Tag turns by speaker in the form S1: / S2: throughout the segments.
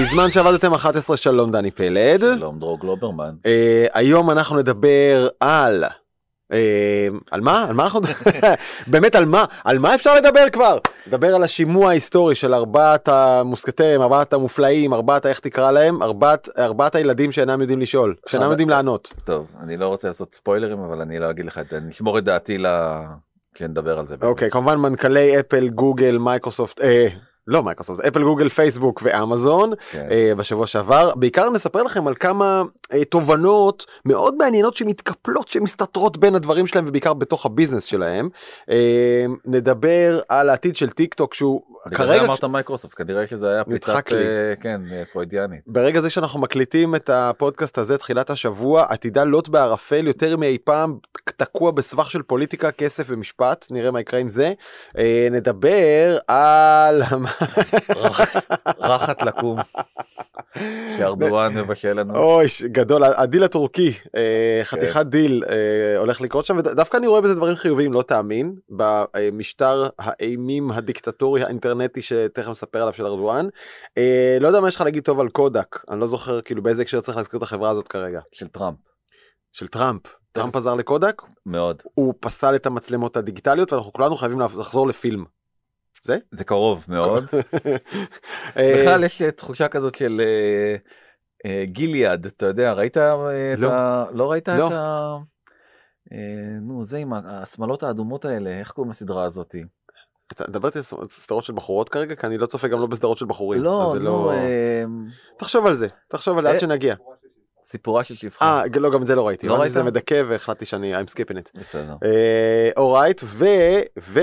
S1: בזמן שעבדתם 11 שלום דני פלד.
S2: שלום דרור גלוברמן.
S1: אה, היום אנחנו נדבר על... אה, על מה? על מה אנחנו... באמת על מה? על מה אפשר לדבר כבר? נדבר על השימוע ההיסטורי של ארבעת המוסקטרים, ארבעת המופלאים, ארבעת איך תקרא להם? ארבעת, ארבעת הילדים שאינם יודעים לשאול, שאינם יודעים לענות.
S2: טוב, אני לא רוצה לעשות ספוילרים, אבל אני לא אגיד לך את זה, אני אשמור את דעתי ל... כשנדבר על זה.
S1: אוקיי, כמובן מנכ"לי אפל, גוגל, מייקרוסופט, אה, לא מייקרוסופט, אפל, גוגל, פייסבוק ואמזון.
S2: כן.
S1: אה, בשבוע שעבר. בעיקר נספר לכם על כמה אה, תובנות מאוד מעניינות שמתקפלות שמסתתרות בין הדברים שלהם ובעיקר בתוך ה business שלהם. אה, נדבר על העתיד של טיק טוק שהוא
S2: בגלל
S1: כרגע
S2: זה אמרת מייקרוסופט, כנראה שזה היה
S1: נדחק
S2: פריצת,
S1: לי.
S2: אה, כן, פרוידיאנית.
S1: ברגע זה שאנחנו מקליטים את הפודקאסט הזה תחילת השבוע עתידה לוט בערפל יותר מאי פעם תקוע בסבך של פוליטיקה כסף ומשפט נראה מה יקרה עם זה אה, נדבר על
S2: רחת לקום, שארדואן מבשל לנו.
S1: אוי גדול הדיל הטורקי אה, חתיכת דיל אה, הולך לקרות שם ודווקא אני רואה בזה דברים חיוביים לא תאמין במשטר האימים הדיקטטורי האינטרנטי שתכף נספר עליו של ארדואן. אה, לא יודע מה יש לך להגיד טוב על קודק אני לא זוכר כאילו באיזה הקשר צריך להזכיר את החברה הזאת כרגע
S2: של טראמפ,
S1: של טראמפ. טראמפ עזר לקודק
S2: מאוד.
S1: הוא פסל את המצלמות הדיגיטליות ואנחנו כולנו חייבים לחזור לפילם. זה?
S2: זה קרוב מאוד. בכלל יש אה, תחושה כזאת של אה, אה, גיליאד, אתה יודע, ראית את
S1: לא.
S2: ה... לא ראית
S1: לא.
S2: את ה... אה, נו, זה עם השמלות האדומות האלה, איך קוראים לסדרה הזאתי?
S1: אתה מדבר איתי על סדרות של בחורות כרגע כי אני לא צופה גם לא בסדרות של בחורים.
S2: לא,
S1: זה
S2: אה,
S1: תחשוב על זה תחשוב על זה עד שנגיע.
S2: סיפורה של שפחה.
S1: אה לא גם את זה לא ראיתי.
S2: לא ראית?
S1: שזה מדכא והחלטתי שאני I'm skipping it.
S2: בסדר.
S1: אורייט ו... ו...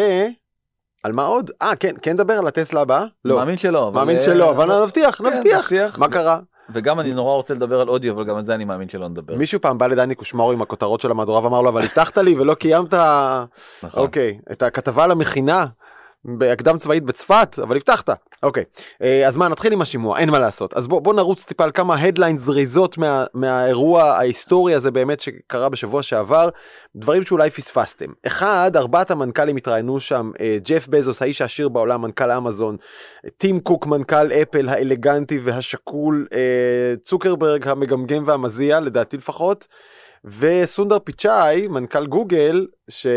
S1: על מה עוד? אה כן כן נדבר על הטסלה הבאה? לא.
S2: מאמין שלא.
S1: מאמין
S2: אה,
S1: שלא אבל נבטיח
S2: כן,
S1: נבטיח.
S2: נבטיח.
S1: מה קרה?
S2: וגם אני נורא רוצה לדבר על אודיו, אבל גם על זה אני מאמין שלא נדבר.
S1: מישהו פעם בא לדני קושמרו עם הכותרות של המהדורה ואמר לו אבל הבטחת לי ולא קיימת
S2: נכון.
S1: אוקיי את הכתבה על המכינה בהקדם צבאית בצפת אבל הבטחת. אוקיי אה, אז מה נתחיל עם השימוע אין מה לעשות. אז בוא בוא נרוץ טיפה על כמה הדליין זריזות מה, מהאירוע ההיסטורי הזה באמת שקרה בשבוע שעבר. דברים שאולי פספסתם. אחד ארבעת המנכ"לים התראיינו שם אה, ג'ף בזוס האיש העשיר בעולם מנכ"ל אמזון טים קוק מנכ"ל אפל האלגנטי והשקול אה, צוקרברג המגמגם והמזיע לדעתי לפחות. וסונדר פיצ'אי מנכ"ל גוגל ש...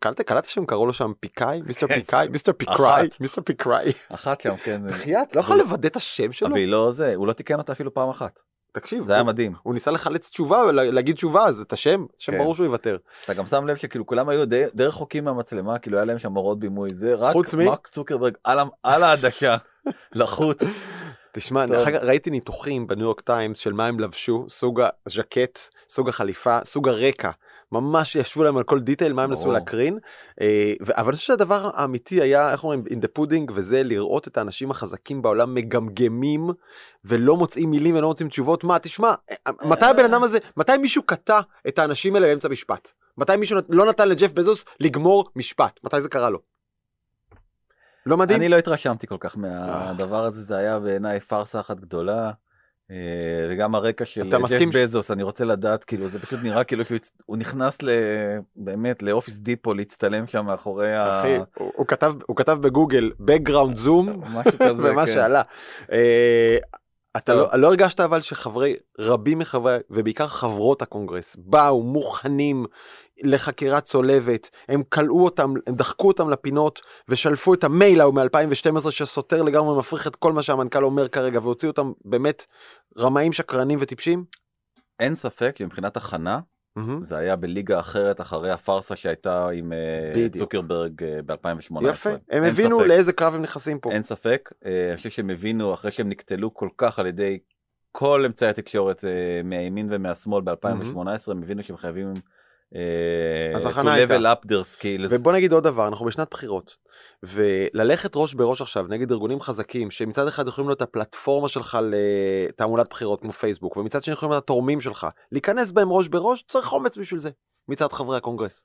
S1: קלטת קלטת שהם קראו לו שם פיקאי מיסטר
S2: כן.
S1: פיקאי מיסטר פיקראי. מיסטר פיקראי
S2: אחת שם, כן.
S1: בחייאת לא יכול לוודא את השם שלו
S2: אבל היא לא זה, הוא לא תיקן אותה אפילו פעם אחת.
S1: תקשיב
S2: זה היה מדהים.
S1: הוא ניסה לחלץ תשובה ולהגיד תשובה אז את השם שם
S2: כן.
S1: ברור שהוא יוותר
S2: אתה גם שם לב שכאילו כולם היו די רחוקים מהמצלמה, כאילו היה להם שם הוראות בימוי, זה רק? מרק צוקרברג על העדשה, לחוץ.
S1: תשמע
S2: טוב.
S1: אחר כך ראיתי ניתוחים בניו יורק טיימס של מה הם לבשו סוג הז'קט סוג החליפה סוג הרקע ממש ישבו להם על כל דיטייל מה הם נסו. להקרין אה, אבל אני חושב שהדבר האמיתי היה איך אומרים in the pudding וזה לראות את האנשים החזקים בעולם מגמגמים ולא מוצאים מילים ולא מוצאים תשובות מה תשמע אה, מתי הבן אדם הזה מתי מישהו קטע את האנשים האלה באמצע משפט מתי מישהו לא נתן לג'ף בזוס לגמור משפט מתי זה קרה לו. לא מדהים?
S2: אני לא התרשמתי כל כך מהדבר הזה, זה היה בעיניי פארסה אחת גדולה. אה, וגם הרקע של ג'ף בזוס, אני רוצה לדעת, כאילו זה פשוט נראה כאילו שהוא נכנס באמת לאופיס דיפו להצטלם שם מאחורי ה...
S1: אחי, הוא, כתב בגוגל background zoom
S2: משהו כזה,
S1: ומה
S2: כן.
S1: שעלה. אתה
S2: טוב.
S1: לא, לא הרגשת אבל שחברי רבים מחברי ובעיקר חברות הקונגרס באו מוכנים לחקירה צולבת הם כלאו אותם הם דחקו אותם לפינות ושלפו את המייל ההוא מ-2012 שסותר לגמרי מפריך את כל מה שהמנכ"ל אומר כרגע והוציאו אותם באמת רמאים שקרנים וטיפשים.
S2: אין ספק שמבחינת הכנה
S1: מהמם.
S2: זה היה בליגה אחרת אחרי הפארסה שהייתה עם אה,
S1: בדיוק.
S2: צוקרברג ב-2018.
S1: יפה הם הבינו לאיזה קרב הם נכנסים פה.
S2: אין ספק, אה, אני חושב שהם הבינו אחרי שהם נקטלו כל כך על ידי כל אמצעי התקשורת אה, מהימין ומהשמאל ב-2018, הם הבינו שהם חייבים אה,
S1: אז
S2: to
S1: הכנה הייתה.
S2: level up their skills.
S1: ובוא נגיד עוד דבר אנחנו בשנת בחירות וללכת ראש בראש עכשיו נגד ארגונים חזקים שמצד אחד יכולים להיות הפלטפורמה שלך לתעמולת בחירות כמו פייסבוק ומצד שני יכולים להיות התורמים שלך להיכנס בהם ראש בראש צריך אומץ בשביל זה מצד חברי הקונגרס.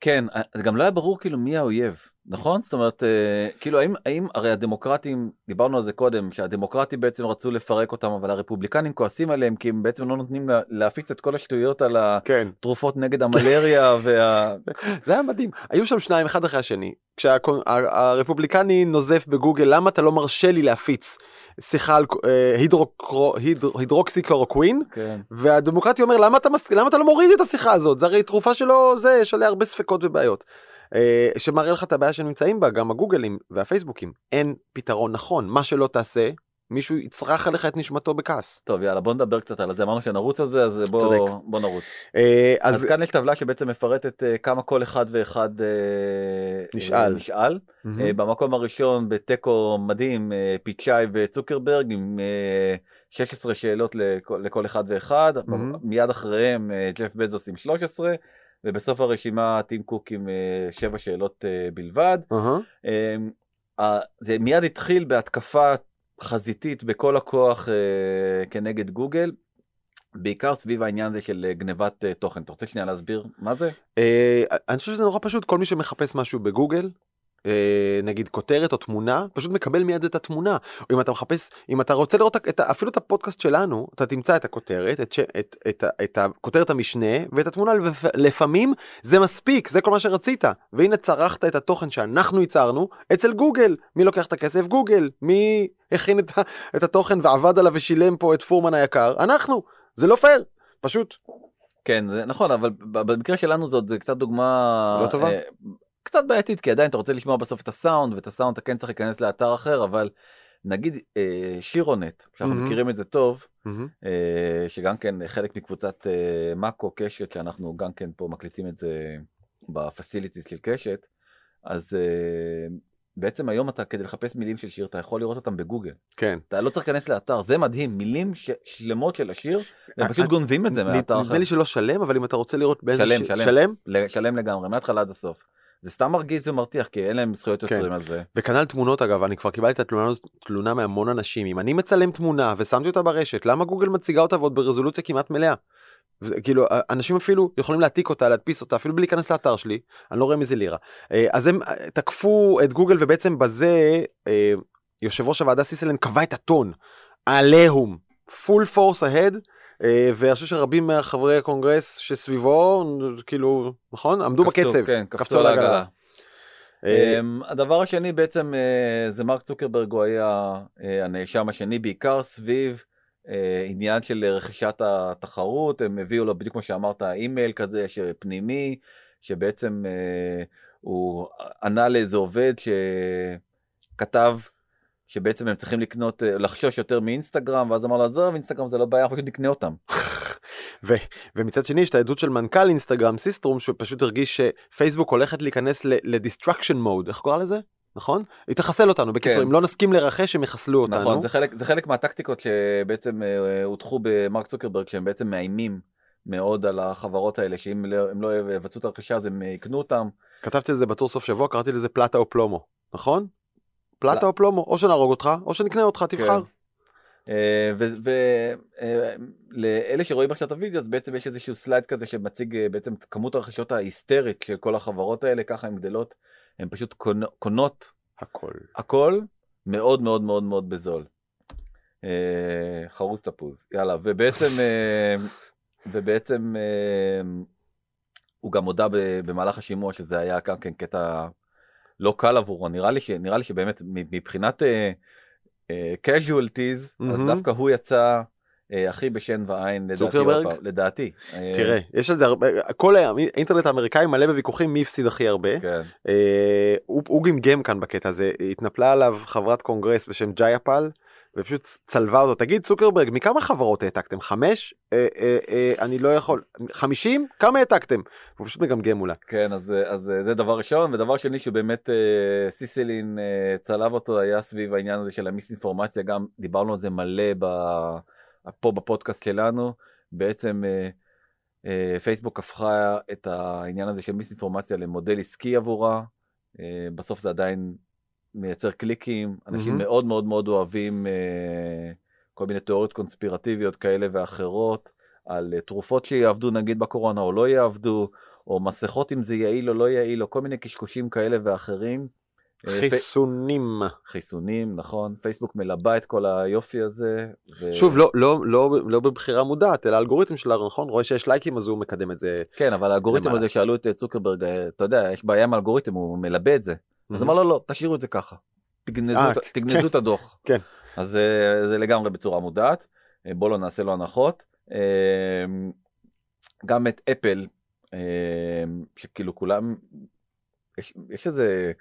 S2: כן, אה, גם לא היה ברור כאילו מי האויב. נכון זאת אומרת אה, כאילו האם האם הרי הדמוקרטים דיברנו על זה קודם שהדמוקרטים בעצם רצו לפרק אותם אבל הרפובליקנים כועסים עליהם כי הם בעצם לא נותנים לה, להפיץ את כל השטויות על
S1: כן.
S2: התרופות נגד המלריה וה...
S1: זה היה מדהים היו שם שניים אחד אחרי השני כשהרפובליקני נוזף בגוגל למה אתה לא מרשה לי להפיץ שיחה על אה, הידרוקרו- הידר- הידרוקסיקלורוקווין
S2: כן.
S1: והדמוקרטי אומר למה אתה, מס... למה אתה לא מוריד את השיחה הזאת זה הרי תרופה שלא זה יש עליה הרבה ספקות ובעיות. אה, שמראה לך את הבעיה שנמצאים בה גם הגוגלים והפייסבוקים אין פתרון נכון מה שלא תעשה מישהו יצרח עליך את נשמתו בכעס.
S2: טוב יאללה בוא נדבר קצת על זה אמרנו שנרוץ על זה אז בוא
S1: צודק.
S2: בוא נרוץ.
S1: אה,
S2: אז,
S1: אז
S2: כאן יש טבלה שבעצם מפרטת אה, כמה כל אחד ואחד אה,
S1: נשאל.
S2: אה, נשאל.
S1: מהמם.
S2: אה, במקום הראשון בתיקו מדהים אה, פיצ'אי וצוקרברג עם אה, 16 שאלות לכל, לכל אחד ואחד
S1: מהמם.
S2: מיד אחריהם אה, ג'ף בזוס עם 13 ובסוף הרשימה טים קוק עם 7 שאלות אה, בלבד. אה, אה, זה מיד התחיל בהתקפה חזיתית בכל הכוח אה, כנגד גוגל. בעיקר סביב העניין הזה של אה, גנבת אה, תוכן. אתה רוצה שנייה להסביר מה זה?
S1: אה, אני חושב שזה נורא פשוט כל מי שמחפש משהו בגוגל. אה, נגיד כותרת או תמונה פשוט מקבל מיד את התמונה. או אם אתה מחפש אם אתה רוצה לראות את, אפילו את הפודקאסט שלנו אתה תמצא את הכותרת את, את, את, את הכותרת המשנה ואת התמונה לפ- לפעמים זה מספיק זה כל מה שרצית. והנה צרכת את התוכן שאנחנו ייצרנו אצל גוגל. מי לוקח את הכסף? גוגל. מי הכין את, את התוכן ועבד עליו ושילם פה את פורמן היקר? אנחנו. זה לא פייר. פשוט.
S2: כן זה נכון אבל במקרה שלנו זאת קצת דוגמה
S1: לא טובה?
S2: אה, קצת בעייתית כי עדיין אתה רוצה לשמוע בסוף את הסאונד ואת הסאונד אתה כן צריך להיכנס לאתר אחר אבל נגיד אה, שירונט שאנחנו
S1: מהמם.
S2: מכירים את זה טוב
S1: מהמם.
S2: אה, שגם כן חלק מקבוצת אה, מאקו קשת שאנחנו גם כן פה מקליטים את זה בפסיליטיס של קשת אז אה, בעצם היום אתה כדי לחפש מילים של שיר אתה יכול לראות אותם בגוגל
S1: כן
S2: אתה לא צריך להיכנס לאתר זה מדהים מילים ש... שלמות של השיר הם
S1: אה,
S2: פשוט
S1: אה,
S2: גונבים את זה מהאתר אחר
S1: נדמה לי שלא שלם אבל אם אתה רוצה לראות באיזה
S2: שלם, שלם.
S1: שלם
S2: לגמרי מההתחלה עד הסוף. זה סתם מרגיז ומרתיח כי אין להם זכויות
S1: כן.
S2: יוצרים על זה.
S1: וכנ"ל תמונות אגב אני כבר קיבלתי את התלונה הזאת תלונה מהמון אנשים אם אני מצלם תמונה ושמתי אותה ברשת למה גוגל מציגה אותה ועוד ברזולוציה כמעט מלאה. וזה, כאילו אנשים אפילו יכולים להעתיק אותה להדפיס אותה אפילו בלי להיכנס לאתר שלי אני לא רואה מזה לירה אה, אז הם אה, תקפו את גוגל ובעצם בזה אה, יושב ראש הוועדה סיסלן קבע את הטון עליהום full force ahead ואני חושב שרבים מהחברי הקונגרס שסביבו כאילו נכון? עמדו
S2: קפצו,
S1: בקצב
S2: כן,
S1: קפצו על העגלה. אה,
S2: אמ, הדבר השני בעצם אה, זה מרק צוקרברג הוא היה אה, הנאשם השני בעיקר סביב אה, עניין של רכישת התחרות. הם הביאו לו בדיוק כמו שאמרת אימייל כזה שפנימי שבעצם אה, הוא ענה לאיזה עובד שכתב שבעצם הם צריכים לקנות אה, לחשוש יותר מאינסטגרם ואז אמר לו עזוב אינסטגרם זה לא בעיה אנחנו פשוט נקנה אותם.
S1: ו- ומצד שני יש את העדות של מנכ"ל אינסטגרם סיסטרום שפשוט הרגיש שפייסבוק הולכת להיכנס ל destruction mode איך קורא לזה נכון היא תחסל אותנו בקיצור
S2: כן.
S1: אם לא נסכים לרכש הם יחסלו אותנו
S2: נכון זה חלק זה חלק מהטקטיקות שבעצם אה, הוטחו במרק צוקרברג שהם בעצם מאיימים מאוד על החברות האלה שאם לא- הם לא יבצעו את הרכישה אז הם יקנו אותם.
S1: כתבתי על זה בתור סוף שבוע קראתי לזה plata o plomo נכון? פלטה
S2: פל-
S1: או פלומו או שנהרוג אותך או שנקנה אותך תבחר.
S2: ולאלה שרואים עכשיו את הוידאו אז בעצם יש איזשהו סלייד כזה שמציג אה, בעצם את כמות הרכישות ההיסטרית של כל החברות האלה ככה הן גדלות הן פשוט קונו- קונות
S1: הכל.
S2: הכל מאוד מאוד מאוד מאוד בזול. אה, חרוז תפוז יאללה ובעצם אה, ובעצם אה, הוא גם הודה במהלך השימוע שזה היה גם כן קטע לא קל עבורו נראה לי שנראה לי שבאמת מבחינת אה, אה, casualties אז
S1: מהמם.
S2: דווקא הוא יצא אה, הכי בשן ועין לדעתי פעם, לדעתי אה,
S1: תראה יש על זה הרבה כל האינטרנט האמריקאי מלא בוויכוחים מי הפסיד הכי הרבה.
S2: כן.
S1: אה, הוא, הוא גמגם כאן בקטע הזה התנפלה עליו חברת קונגרס בשם ג'יאפל ופשוט צלבה אותו. תגיד צוקרברג מכמה חברות העתקתם? חמש. אה, אה, אה, אני לא יכול. חמישים? כמה העתקתם? הוא פשוט מגמגם מולה.
S2: כן אז אז זה דבר ראשון. ודבר שני שבאמת אה, סיסלין אה, צלב אותו היה סביב העניין הזה של המיסאינפורמציה. גם דיברנו על זה מלא ב, פה בפודקאסט שלנו. בעצם אה, אה, פייסבוק הפכה את העניין הזה של מיסאינפורמציה למודל עסקי עבורה. אה, בסוף זה עדיין מייצר קליקים אנשים
S1: מהמם.
S2: מאוד מאוד מאוד אוהבים אה, כל מיני תיאוריות קונספירטיביות כאלה ואחרות על אה, תרופות שיעבדו נגיד בקורונה או לא יעבדו. או מסכות אם זה יעיל או לא יעיל, או כל מיני קשקושים כאלה ואחרים. אה,
S1: חיסונים.
S2: חיסונים, נכון, פייסבוק מלבה את כל היופי הזה. ו...
S1: שוב, לא, לא, לא, לא בבחירה מודעת, אלא האלגוריתם שלה, נכון? רואה שיש לייקים אז הוא מקדם את זה.
S2: כן, אבל האלגוריתם. הזה שאלו את צוקרברג, אתה יודע, יש בעיה עם האלגוריתם, הוא מלבה את זה. אז
S1: Mhm.
S2: אמר לו, לא, תשאירו את זה ככה. תגנזו,
S1: אה,
S2: את- תגנזו את הדוח.
S1: כן.
S2: אז אה, זה לגמרי בצורה מודעת. אה, בוא לא נעשה לו הנחות. אה, גם את אפל, אה, שכאילו כולם, יש, יש איזה,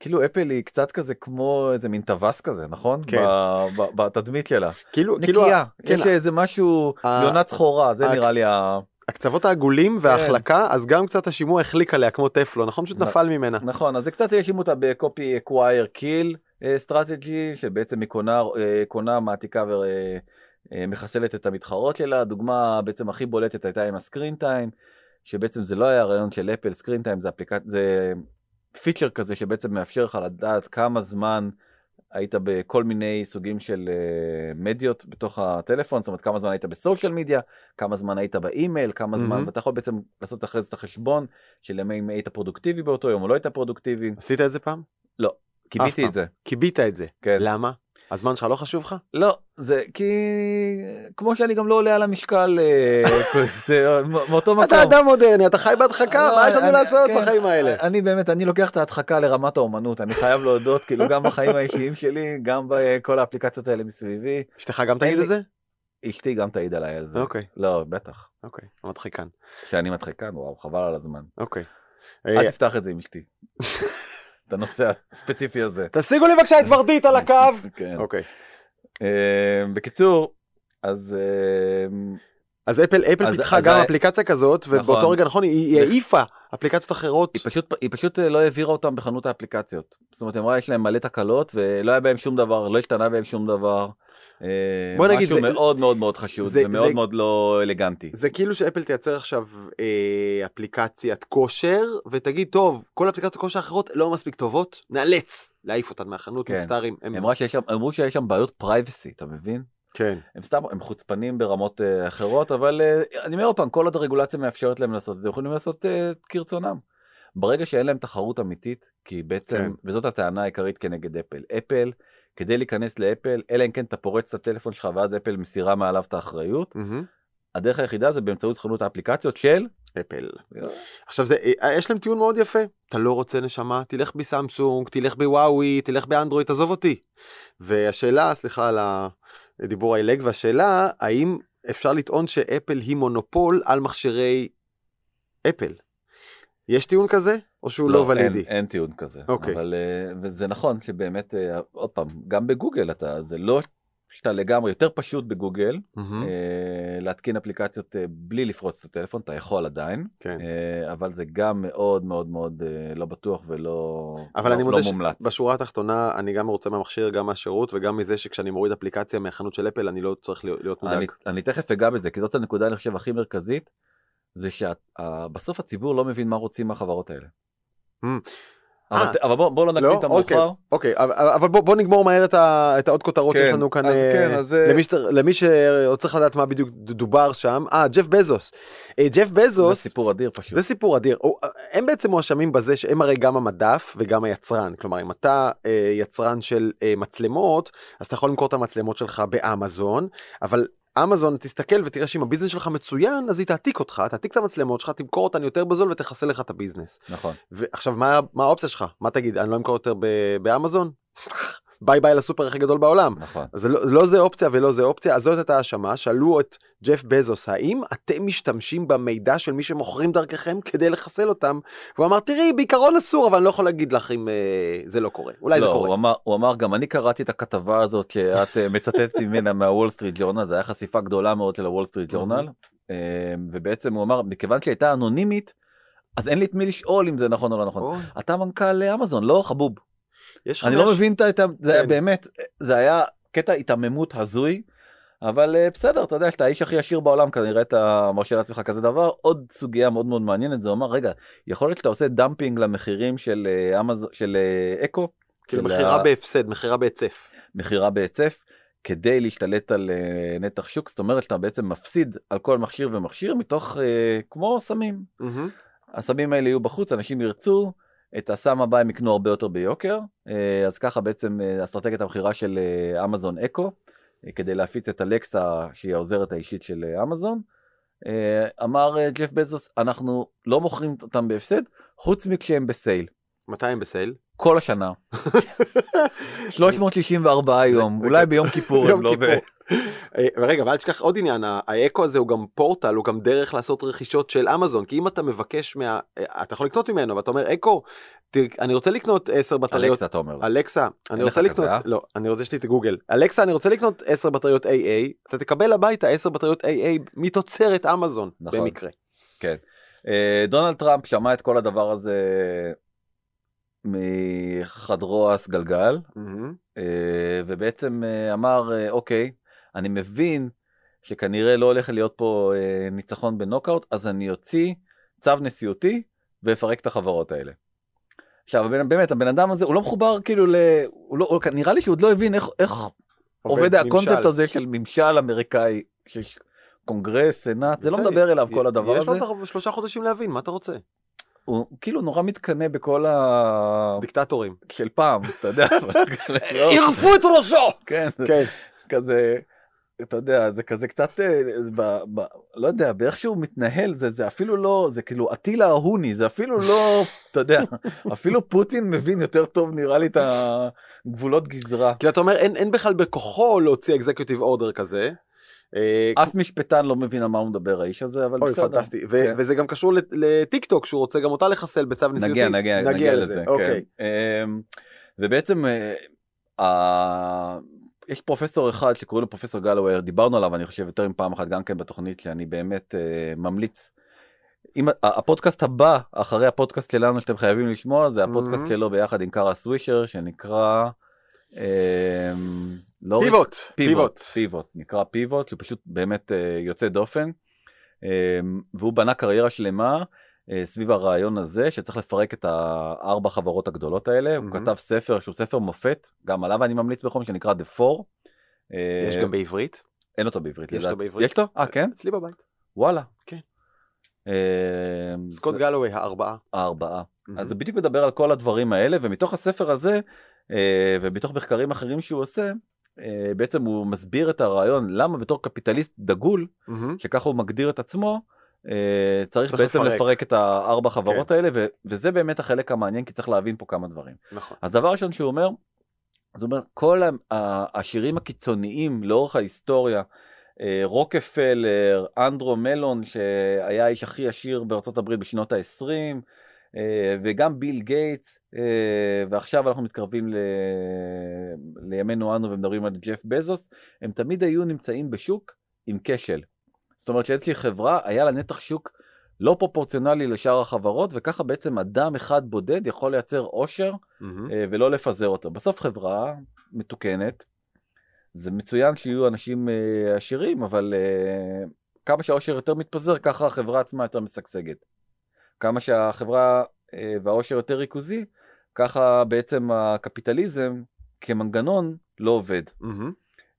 S2: כאילו אפל היא קצת כזה כמו איזה מין טווס כזה, נכון?
S1: כן.
S2: ב- ב- בתדמית שלה.
S1: כאילו, כאילו,
S2: נקייה,
S1: כן,
S2: יש איזה משהו,
S1: ה-
S2: יונת סחורה, זה
S1: ה-
S2: נראה לי ה...
S1: הקצוות העגולים וההחלקה, אז גם קצת השימוע החליק עליה כמו טפלון, נכון? פשוט
S2: נ-
S1: נפל ממנה.
S2: נכון, אז זה קצת האשימו אותה ב copy acquire kill strategy, שבעצם היא קונה, אה, קונה מעתיקה ומחסלת את המתחרות שלה. הדוגמה בעצם הכי בולטת הייתה עם ה Screen Time, שבעצם זה לא היה רעיון של אפל, Screen Time זה אפליקציה, זה פיצ'ר כזה שבעצם מאפשר לך לדעת כמה זמן היית בכל מיני סוגים של אה, מדיות בתוך הטלפון, זאת אומרת כמה זמן היית ב social media, כמה זמן היית באימייל, כמה זמן,
S1: מהמם.
S2: ואתה יכול בעצם לעשות אחרי זה את החשבון של אם היית פרודוקטיבי באותו יום או לא היית פרודוקטיבי.
S1: עשית את זה פעם?
S2: קיביתי
S1: פעם.
S2: את זה.
S1: כיבית את זה.
S2: כן.
S1: למה? הזמן שלך לא חשוב לך?
S2: לא, זה כי כמו שאני גם לא עולה על המשקל, אה, מאותו מקום.
S1: אתה אדם מודרני, אתה חי בהדחקה,
S2: לא,
S1: מה יש לנו לעשות
S2: כן,
S1: בחיים האלה?
S2: אני באמת, אני לוקח את ההדחקה לרמת האומנות, אני חייב להודות, כאילו גם בחיים האישיים שלי, גם בכל האפליקציות האלה מסביבי.
S1: אשתך גם תגיד את זה?
S2: אשתי גם תעיד עליי על זה.
S1: אוקיי,
S2: לא, בטח.
S1: אוקיי, מדחיקן.
S2: שאני מדחיקן, וואו, חבל על הזמן.
S1: אוקיי.
S2: אל
S1: אה,
S2: תפתח את זה עם אשתי. את הנושא הספציפי הזה.
S1: תשיגו לי בבקשה את ורדית על הקו.
S2: כן.
S1: אוקיי.
S2: אה, בקיצור, אז אה,
S1: אז אפל אפל
S2: אז-
S1: פיתחה
S2: אז
S1: גם
S2: ה-
S1: אפליקציה כזאת, ובאותו
S2: נכון.
S1: רגע נכון, היא היא העיפה אפליקציות אחרות.
S2: היא פשוט היא פשוט אה, לא העבירה אותם בחנות האפליקציות. זאת אומרת, היא אמרה יש להם מלא תקלות ולא היה בהם שום דבר, לא השתנה בהם שום דבר. אה,
S1: בוא נגיד,
S2: משהו
S1: זה-
S2: מאוד מאוד מאוד חשוד
S1: זה-
S2: ומאוד
S1: זה-
S2: מאוד לא אלגנטי.
S1: זה כאילו שאפל תייצר עכשיו אה, אפליקציית כושר ותגיד טוב כל אפליקציות הכושר האחרות לא מספיק טובות נאלץ להעיף אותן מהחנות
S2: כן.
S1: מצטערים. הם-
S2: אמרה שיש שם- אמרו שיש שם בעיות privacy, אתה מבין?
S1: כן.
S2: הם סתם, הם חוצפנים ברמות אה, אחרות, אבל אה, אני אומר עוד פעם, כל עוד הרגולציה מאפשרת להם לעשות את זה, יכולים לעשות אה, כרצונם. ברגע שאין להם תחרות אמיתית, כי בעצם,
S1: כן.
S2: וזאת הטענה העיקרית כנגד אפל, אפל, כדי להיכנס לאפל, אלא אם כן אתה פורץ את הטלפון שלך ואז אפל מסירה מעליו את האחריות,
S1: מהמם.
S2: הדרך היחידה זה באמצעות חנות האפליקציות של...
S1: אפל. עכשיו זה אה, יש להם טיעון מאוד יפה אתה לא רוצה נשמה תלך בסמסונג תלך בוואוי תלך באנדרואיד תעזוב אותי. והשאלה סליחה על הדיבור העילג והשאלה האם אפשר לטעון שאפל היא מונופול על מכשירי אפל. יש טיעון כזה או שהוא לא,
S2: אין,
S1: ולידי?
S2: אין טיעון כזה.
S1: אוקיי.
S2: אבל אה, וזה נכון שבאמת, אה, עוד פעם, גם בגוגל אתה, זה לא שאתה לגמרי, יותר פשוט בגוגל. אה, להתקין אפליקציות בלי לפרוץ את הטלפון, אתה יכול עדיין,
S1: כן.
S2: אבל זה גם מאוד מאוד מאוד לא בטוח ולא
S1: אבל
S2: לא,
S1: אני
S2: לא
S1: מודה
S2: מומלץ.
S1: שבשורה התחתונה אני גם מרוצה מהמכשיר גם מהשירות וגם מזה שכשאני מוריד אפליקציה מהחנות של אפל אני לא צריך להיות, להיות
S2: אני,
S1: מודאג.
S2: אני תכף אגע בזה, כי זאת הנקודה אני חושב הכי מרכזית, זה שבסוף הציבור לא מבין מה רוצים מהחברות האלה.
S1: Hmm.
S2: אבל,
S1: אה.
S2: אבל בוא, בוא לא נקדים את
S1: אוקיי,
S2: המאוחר.
S1: אוקיי, אבל, אבל בוא, בוא נגמור מהר את, ה, את העוד כותרות
S2: כן,
S1: שיש לנו כאן
S2: אז
S1: אה,
S2: כן, אז, אה,
S1: למי, למי שעוד צריך לדעת מה בדיוק דובר שם. אה, ג'ף בזוס. ג'ף
S2: זה
S1: בזוס,
S2: סיפור אדיר פשוט.
S1: זה סיפור אדיר. הם בעצם מואשמים בזה שהם הרי גם המדף וגם היצרן. כלומר, אם אתה יצרן של מצלמות, אז אתה יכול למכור את המצלמות שלך באמזון, אבל אמזון תסתכל ותראה שאם הביזנס שלך מצוין, אז היא תעתיק אותך, תעתיק את המצלמות שלך, תמכור אותן יותר בזול ותחסל לך את ה business.
S2: נכון.
S1: ועכשיו מה, מה האופציה שלך? מה תגיד, אני לא אמכור יותר ב- באמזון? ביי ביי לסופר הכי גדול בעולם.
S2: נכון.
S1: אז לא, לא זה אופציה ולא זה אופציה, אז זאת הייתה האשמה, שאלו את ג'ף בזוס, האם אתם משתמשים במידע של מי שמוכרים דרככם כדי לחסל אותם? והוא אמר, תראי, בעיקרון אסור, אבל אני לא יכול להגיד לך אם אה, זה לא קורה. אולי
S2: לא,
S1: זה קורה.
S2: הוא אמר, הוא אמר גם אני קראתי את הכתבה הזאת שאת אה, מצטטת ממנה מהוול סטריט ג'ורנל זה היה חשיפה גדולה מאוד של הוול סטריט ג'ורנל אה, ובעצם הוא אמר מכיוון שהייתה אנונימית אז אין לי את מי לשאול אם זה נכון או לא נכון.
S1: אוי,
S2: אתה מנכ"ל אמזון לא חבוב.
S1: יש
S2: אני לא מבין את ה... זה היה
S1: כן.
S2: באמת זה היה קטע היתממות הזוי. אבל אה, בסדר אתה יודע שאתה האיש הכי עשיר בעולם כנראה אתה מרשה לעצמך כזה דבר עוד סוגיה מאוד מאוד מעניינת זה אומר רגע יכול להיות שאתה עושה dumping למחירים של אה, אמזון של אה, אקו.
S1: כאילו מכירה
S2: ה-
S1: בהפסד, מכירה בהיצף.
S2: מכירה בהיצף כדי להשתלט על נתח שוק זאת אומרת שאתה בעצם מפסיד על כל מכשיר ומכשיר מתוך כמו סמים
S1: מהמם.
S2: הסמים האלה יהיו בחוץ, אנשים ירצו, את הסם הבא הם יקנו הרבה יותר ביוקר, אה, אז ככה בעצם אה, אסטרטגיית המכירה של אה, אמזון אקו, כדי להפיץ את אלקסה שהיא העוזרת האישית של אמזון. אמר ג'ף בזוס, אנחנו לא מוכרים אותם בהפסד, חוץ מכשהם בסייל.
S1: מתי הם בסייל?
S2: כל השנה. 364 יום, אולי ביום כיפור הם לא ב...
S1: אה, רגע, ואל תשכח עוד עניין, האקו הזה הוא גם פורטל, הוא גם דרך לעשות רכישות של אמזון, כי אם אתה מבקש מה... אה, אתה יכול לקנות ממנו, ואתה אומר, אקו, אני רוצה לקנות 10 בטריות.
S2: אלכסה אתה אומר.
S1: אלכסה, אני רוצה לקנות,
S2: אה?
S1: לא, אני רוצה שתגוגל. אלכסה, אני רוצה לקנות 10 בטריות AA, אתה תקבל הביתה 10 בטריות AA מתוצרת אמזון,
S2: נכון.
S1: במקרה.
S2: אה, דונלד טראמפ שמע את כל הדבר הזה מחדרו הסגלגל, ובעצם אמר, אוקיי, אני מבין שכנראה לא הולך להיות פה אה, ניצחון בנוקאוט, אז אני אוציא צו נשיאותי ואפרק את החברות האלה. עכשיו, הבן- באמת, הבן אדם הזה, הוא לא מחובר כאילו ל... הוא לא, הוא, נראה לי שהוא עוד לא הבין איך, איך עובד הקונספט
S1: ממשל.
S2: הזה של ממשל אמריקאי, שיש קונגרס, סנאט, זה לא
S1: בסדר,
S2: מדבר אליו כל הדבר
S1: יש
S2: הזה.
S1: לו עוד שלושה חודשים להבין, מה אתה רוצה?
S2: הוא כאילו נורא מתקנא בכל ה...
S1: דיקטטורים.
S2: של פעם, אתה יודע, לא-
S1: ערפו את ראשו!
S2: כן,
S1: כן.
S2: כזה, אתה יודע, זה כזה קצת, אה, זה ב, ב, לא יודע, באיך שהוא מתנהל, זה, זה אפילו לא, זה כאילו אטילה ההוני, זה אפילו לא, אתה יודע, אפילו פוטין מבין יותר טוב נראה לי את הגבולות גזרה.
S1: כאילו אתה אומר אין, אין בכלל בכוחו להוציא אקזקיוטיב אורדר כזה. אה,
S2: אף משפטן לא מבין על מה הוא מדבר האיש הזה, אבל
S1: אוי
S2: בסדר.
S1: פנטסטי ו-
S2: כן.
S1: וזה גם קשור לט- לטיק טוק שהוא רוצה גם אותה לחסל בצו נשיאותי.
S2: נגיע, נגיע, נגיע לזה,
S1: אוקיי.
S2: כן. אמ, ובעצם אה, יש פרופסור אחד שקוראים לו פרופסור גלוור, דיברנו עליו אני חושב יותר מפעם אחת גם כן בתוכנית שאני באמת אה, ממליץ. אם הפודקאסט הבא אחרי הפודקאסט שלנו שאתם חייבים לשמוע זה הפודקאסט
S1: Mhm.
S2: שלו ביחד עם קארה סווישר שנקרא אמ, לא
S1: פיבוט, פיבוט.
S2: פיבוט נקרא פיבוט שהוא פשוט באמת אה, יוצא דופן אמ, והוא בנה קריירה שלמה אה, סביב הרעיון הזה שצריך לפרק את הארבע חברות הגדולות האלה הוא
S1: מהמם.
S2: כתב ספר שהוא ספר מופת גם עליו אני ממליץ בחום שנקרא The Four. אה,
S1: יש גם בעברית?
S2: אין אותו בעברית
S1: יש. אותו בעברית.
S2: יש לו? אה כן?
S1: אצלי בבית.
S2: וואלה.
S1: כן.
S2: אה,
S1: סקוט גלווי הארבעה.
S2: הארבעה. אז זה בדיוק מדבר על כל הדברים האלה ומתוך הספר הזה אה, ומתוך מחקרים אחרים שהוא עושה אה, בעצם הוא מסביר את הרעיון למה בתור קפיטליסט דגול. שככה הוא מגדיר את עצמו אה, צריך
S1: צריך
S2: בעצם
S1: לפרק.
S2: לפרק את הארבע חברות האלה ו- וזה באמת החלק המעניין כי צריך להבין פה כמה דברים.
S1: נכון.
S2: אז דבר ראשון שהוא אומר, אז הוא אומר כל השירים הקיצוניים לאורך ההיסטוריה, אה, רוקפלר, אנדרו מלון שהיה האיש הכי עשיר בארצות הברית בשנות ה-20, וגם ביל גייטס, אה, ועכשיו אנחנו מתקרבים ל... לימינו אנו ומדברים על ג'ף בזוס, הם תמיד היו נמצאים בשוק עם כשל. זאת אומרת שאיזושהי חברה היה לה נתח שוק לא פרופורציונלי לשאר החברות וככה בעצם אדם אחד בודד יכול לייצר עושר. אה, ולא לפזר אותו. בסוף חברה מתוקנת, זה מצוין שיהיו אנשים אה, עשירים, אבל אה, כמה שהעושר יותר מתפזר, ככה החברה עצמה יותר משגשגת. כמה שהחברה והעושר יותר ריכוזי, ככה בעצם הקפיטליזם כמנגנון לא עובד.
S1: מהמם.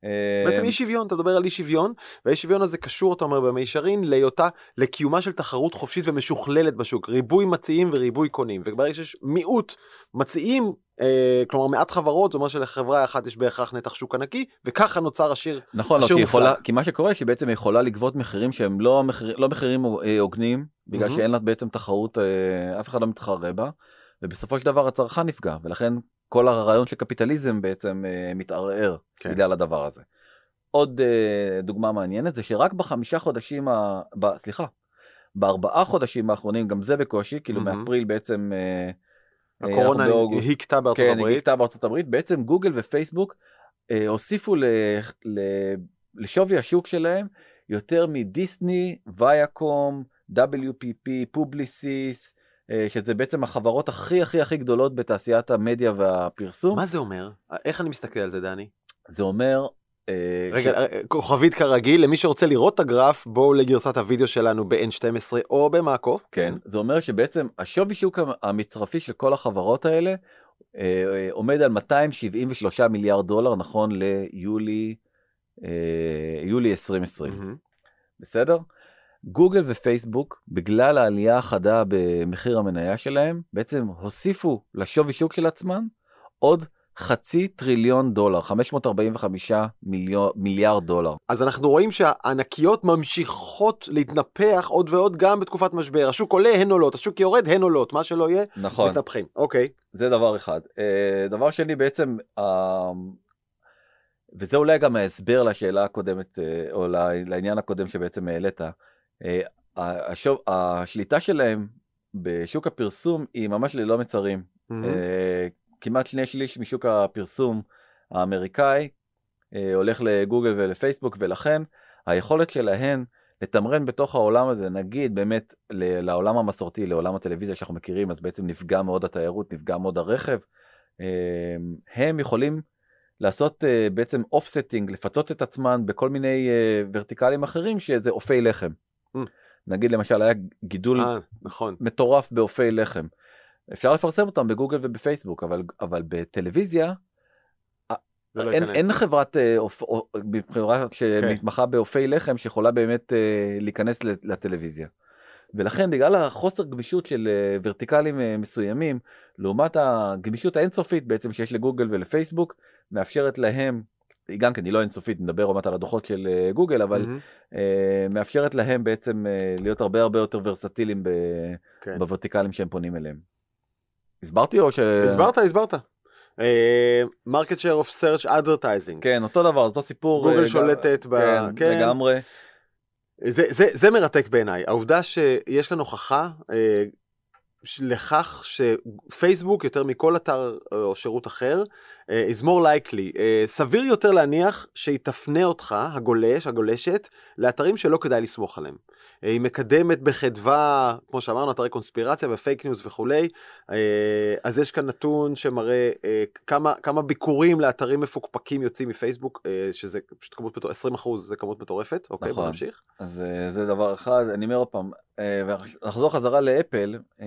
S2: אה,
S1: בעצם אי שוויון, אתה מדבר על אי שוויון, והאי שוויון הזה קשור, אתה אומר במישרין, להיותה, לקיומה של תחרות חופשית ומשוכללת בשוק, ריבוי מציעים וריבוי קונים, וברגע שיש מיעוט מציעים, אה, כלומר מעט חברות, זאת אומרת שלחברה אחת יש בהכרח נתח שוק ענקי, וככה נוצר עשיר.
S2: נכון, לא,
S1: אשר
S2: כי,
S1: מופלג.
S2: יכולה, כי מה שקורה שהיא בעצם יכולה לגבות מחירים שהם לא, מחיר, לא מחירים אה, הוגנים, בגלל
S1: מהמם.
S2: שאין לה בעצם תחרות, אה, אף אחד לא מתחרה בה, ובסופו של דבר הצרכן נפגע, ולכן כל הרעיון של קפיטליזם בעצם אה, מתערער
S1: כן.
S2: כן. בגלל הדבר הזה. עוד אה, דוגמה מעניינת זה שרק בחמישה חודשים, ה... ב... סליחה, בארבעה חודשים האחרונים, גם זה בקושי, כאילו
S1: מהמם.
S2: מאפריל בעצם, אה, אה,
S1: הקורונה
S2: אנחנו באוגוסט.
S1: הכתה בארצות
S2: כן,
S1: הברית.
S2: נקטעה בארצות הברית, בעצם גוגל ופייסבוק אה, הוסיפו ל, ל, לשווי השוק שלהם יותר מדיסני, ויאקום, WPP, פובליסיס, שזה בעצם החברות הכי הכי הכי גדולות בתעשיית המדיה והפרסום.
S1: מה זה אומר? איך אני מסתכל על זה, דני?
S2: זה אומר... אה,
S1: רגע,
S2: ש-
S1: אה, כוכבית כרגיל, למי שרוצה לראות את הגרף, בואו לגרסת הוידאו שלנו ב-N12 או במאקו.
S2: כן, זה אומר שבעצם השווי שוק המ- המצרפי של כל החברות האלה אה, אה, עומד על 273 מיליארד דולר נכון ליולי אה, יולי 2020.
S1: מהמם.
S2: בסדר? גוגל ופייסבוק, בגלל העלייה החדה במחיר המניה שלהם, בעצם הוסיפו לשווי שוק של עצמן עוד חצי טריליון דולר, 545 מיליון, מיליארד דולר.
S1: אז אנחנו רואים שהענקיות ממשיכות להתנפח עוד ועוד גם בתקופת משבר. השוק עולה, הן עולות, השוק יורד, הן עולות, מה שלא יהיה,
S2: נכון.
S1: מתנפחים. אוקיי.
S2: זה דבר אחד. אה, דבר שני, בעצם, אה, וזה אולי גם ההסבר לשאלה הקודמת, אה, או לעניין הקודם שבעצם העלית. השוב, השליטה שלהם בשוק הפרסום היא ממש ללא מצרים. Mm-hmm. כמעט שני שליש משוק הפרסום האמריקאי אה, הולך לגוגל ולפייסבוק ולכן היכולת שלהן לתמרן בתוך העולם הזה נגיד באמת לעולם המסורתי לעולם הטלוויזיה שאנחנו מכירים אז בעצם נפגע מאוד התיירות נפגע מאוד הרכב אה, הם יכולים לעשות אה, בעצם offsetting לפצות את עצמן בכל מיני אה, ורטיקלים אחרים שזה אופי לחם. Mm. נגיד למשל היה גידול אה, נכון. מטורף באופי לחם. אפשר לפרסם אותם בגוגל ובפייסבוק אבל אבל בטלוויזיה. לא אין, אין חברת אה, אופ, חברה שמתמחה כן. באופי לחם שיכולה באמת אה, להיכנס לטלוויזיה. ולכן בגלל החוסר גמישות של אה, ורטיקלים מסוימים לעומת הגמישות האינסופית בעצם שיש לגוגל ולפייסבוק מאפשרת להם היא גם כן היא לא אינסופית נדבר עוד מעט על הדוחות של גוגל אבל mm-hmm. מאפשרת להם בעצם להיות הרבה הרבה יותר ורסטיליים כן. בוורטיקלים שהם פונים אליהם. הסברתי או ש...
S1: הסברת, הסברת. market share of search advertising.
S2: כן, אותו דבר, אותו סיפור.
S1: גוגל uh, שולטת ב...
S2: כן, כן, לגמרי.
S1: זה, זה, זה מרתק בעיניי, העובדה שיש כאן הוכחה uh, לכך שפייסבוק יותר מכל אתר או שירות אחר uh, is more likely, uh, סביר יותר להניח שהיא תפנה אותך, הגולש, הגולשת, לאתרים שלא כדאי לסמוך עליהם. Uh, היא מקדמת בחדווה, כמו שאמרנו, אתרי קונספירציה ופייק ניוז וכולי, uh, אז יש כאן נתון שמראה uh, כמה, כמה ביקורים לאתרים מפוקפקים יוצאים מפייסבוק, uh, שזה פשוט כמות מטורפת, 20 אחוז זה כמות מטורפת, אוקיי, נכון. בוא נמשיך.
S2: אז uh, זה דבר אחד, אני אומר עוד פעם, uh, ונחזור חזרה לאפל uh,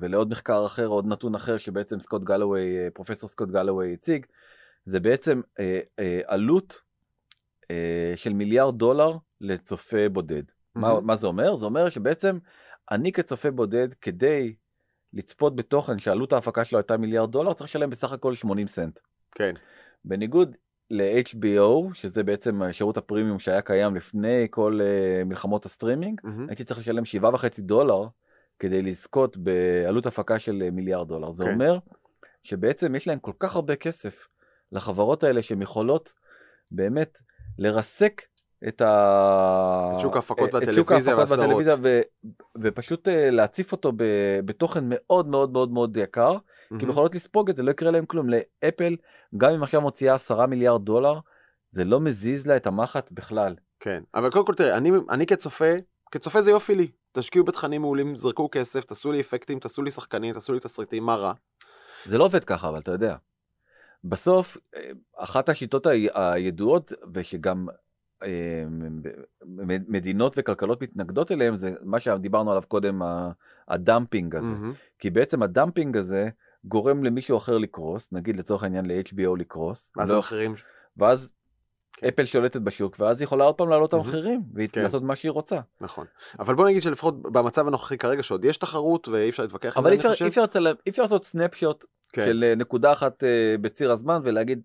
S2: ולעוד מחקר אחר, עוד נתון אחר שבעצם סקוט גלווי, פרופסור סקוט גלווי, גלווי הציג, זה בעצם אה, אה, עלות אה, של מיליארד דולר לצופה בודד. Mm-hmm. מה, מה זה אומר? זה אומר שבעצם אני כצופה בודד, כדי לצפות בתוכן שעלות ההפקה שלו הייתה מיליארד דולר, צריך לשלם בסך הכל 80 סנט.
S1: כן.
S2: בניגוד ל-HBO, שזה בעצם שירות הפרימיום שהיה קיים לפני כל uh, מלחמות הסטרימינג, mm-hmm. הייתי צריך לשלם 7.5 דולר כדי לזכות בעלות הפקה של מיליארד דולר. זה כן. אומר שבעצם יש להם כל כך הרבה כסף לחברות האלה שהן יכולות באמת לרסק את, ה...
S1: את שוק ההפקות והטלוויזיה והסדרות.
S2: ו... ופשוט אה, להציף אותו ב... בתוכן מאוד מאוד מאוד מאוד יקר, mm-hmm. כי הם יכולות לספוג את זה, לא יקרה להם כלום. לאפל, גם אם עכשיו מוציאה 10 מיליארד דולר, זה לא מזיז לה את המחט בכלל.
S1: כן, אבל קודם כל תראה, אני, אני כצופה, כצופה זה יופי לי. תשקיעו בתכנים מעולים, זרקו כסף, תעשו לי אפקטים, תעשו לי שחקנים, תעשו לי תסריטים, מה רע?
S2: זה לא עובד ככה, אבל אתה יודע. בסוף, אה, אחת השיטות הידועות, ושגם אה, מדינות וכלכלות מתנגדות אליהם, זה מה שדיברנו עליו קודם, ה dumping הזה. Mm-hmm. כי בעצם ה dumping הזה גורם למישהו אחר לקרוס, נגיד לצורך העניין ל-HBO לקרוס.
S1: ואז לא, אחרים.
S2: ואז כן. אפל שולטת בשוק ואז היא יכולה עוד פעם להעלות את המחירים כן. ולעשות מה שהיא רוצה.
S1: נכון אבל בוא נגיד שלפחות במצב הנוכחי כרגע שעוד יש תחרות ואי אפשר להתווכח
S2: אבל אי אפשר, לעשות snapshot כן. של אה, נקודה אחת אה, בציר הזמן ולהגיד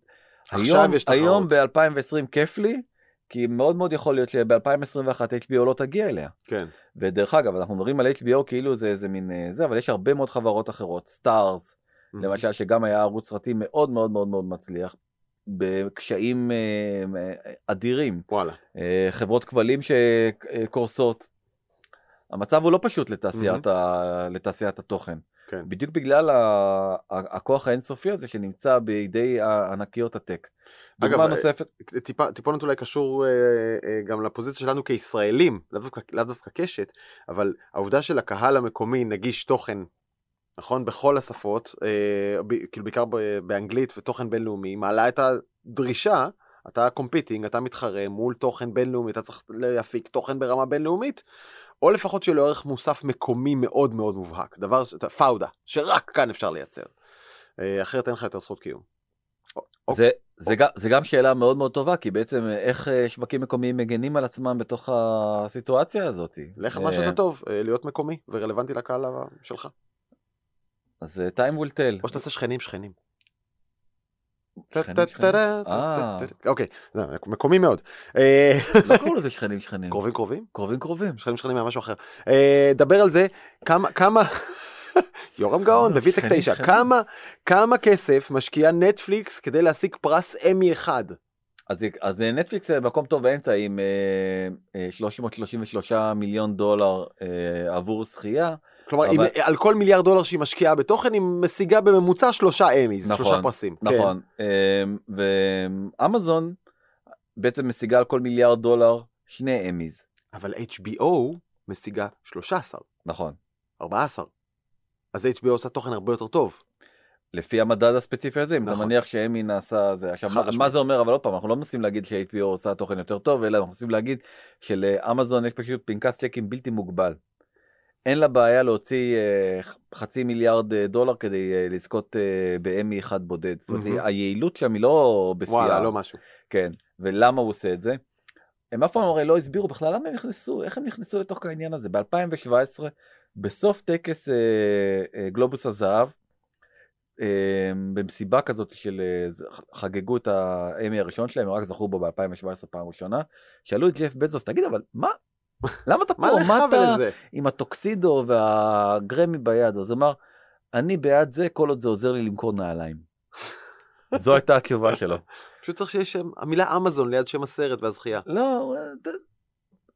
S2: היום, היום ב-2020 כיף לי כי מאוד מאוד יכול להיות שב-2021 HBO לא תגיע אליה.
S1: כן.
S2: ודרך אגב אנחנו מדברים על HBO כאילו זה איזה מין אה, זה אבל יש הרבה מאוד חברות אחרות Starz mm-hmm. למשל שגם היה ערוץ סרטים מאוד מאוד מאוד מאוד מצליח בקשיים אדירים.
S1: וואלה.
S2: חברות כבלים שקורסות. המצב הוא לא פשוט לתעשיית, mm-hmm. ה... לתעשיית התוכן. כן. בדיוק בגלל ה... הכוח האינסופי הזה שנמצא בידי ענקיות הטק.
S1: אגב, נוספת... טיפה, טיפונת אולי קשור אה, אה, גם לפוזיציה שלנו כישראלים, לאו דווקא, לאו דווקא קשת, אבל העובדה של הקהל המקומי נגיש תוכן נכון? בכל השפות, אה, ב, כאילו בעיקר באנגלית ותוכן בינלאומי, מעלה את הדרישה, אתה competing, אתה מתחרה מול תוכן בינלאומי, אתה צריך להפיק תוכן ברמה בינלאומית, או לפחות שיהיה לו ערך מוסף מקומי מאוד מאוד מובהק, דבר, פאודה, שרק כאן אפשר לייצר. אה, אחרת אין לך יותר זכות קיום.
S2: אוקיי. זה, זה גם, זה גם שאלה מאוד מאוד טובה כי בעצם איך אה, שווקים מקומיים מגנים על עצמם בתוך הסיטואציה הזאת.
S1: לך מה שאתה טוב, אה, להיות מקומי ורלוונטי לקהל שלך.
S2: אז אה, time will tell.
S1: או שתעשה שכנים שכנים.
S2: אה.
S1: אוקיי, זה מקומי מאוד.
S2: לא קוראים לזה שכנים שכנים.
S1: קרובים קרובים?
S2: קרובים קרובים.
S1: שכנים שכנים היה משהו אחר. אה, דבר על זה, כמה, יורם גאון בביטק
S2: שכנים,
S1: 9,
S2: שכנים.
S1: כמה, כמה כסף משקיעה נטפליקס כדי להשיג פרס אמי אחד?
S2: אז, אז אה, נטפליקס אה, מקום טוב באמצע עם אה, אה, 333 מיליון דולר אה, עבור זכייה.
S1: כלומר,
S2: אבל-
S1: אם, על כל מיליארד דולר שהיא משקיעה בתוכן, היא משיגה בממוצע שלושה אמיז,
S2: נכון,
S1: שלושה פרסים. כן.
S2: נכון. אה, ואמזון בעצם משיגה על כל מיליארד דולר שני אמיז.
S1: כן. אבל HBO משיגה 13,
S2: נכון.
S1: 14. אז HBO עושה תוכן הרבה יותר טוב.
S2: לפי המדד הספציפי הזה, אם אתה
S1: נכון.
S2: מניח שאמי נעשה זה. עכשיו, מה, מה. זה אומר? אבל עוד פעם, אנחנו לא מנסים להגיד ש-HBO עושה תוכן יותר טוב, אלא אנחנו מנסים להגיד שלאמזון יש פשוט פנקס צ'קים בלתי מוגבל. אין לה בעיה להוציא אה, חצי מיליארד אה, דולר כדי אה, לזכות באמי אחד בודד. זאת אומרת. היעילות שם היא לא בשיאה.
S1: וואלה, לא משהו.
S2: כן, ולמה הוא עושה את זה? הם אף פעם הרי לא הסבירו בכלל למה הם נכנסו, איך הם נכנסו לתוך העניין הזה. ב-2017, בסוף טקס אה, אה, גלובוס הזהב, אה, במסיבה כזאת של אה, חגגו את האמי הראשון שלהם, הם רק זכו בו ב-2017 פעם ראשונה, שאלו את ג'ף בזוס, תגיד אבל מה? למה אתה פה?
S1: ולזה?
S2: עם הטוקסידו והגרמי ביד? אז אמר, אני בעד זה כל עוד זה עוזר לי למכור נעליים. זו הייתה התשובה שלו.
S1: פשוט צריך שיש שם, המילה אמזון ליד שם הסרט והזכייה.
S2: לא,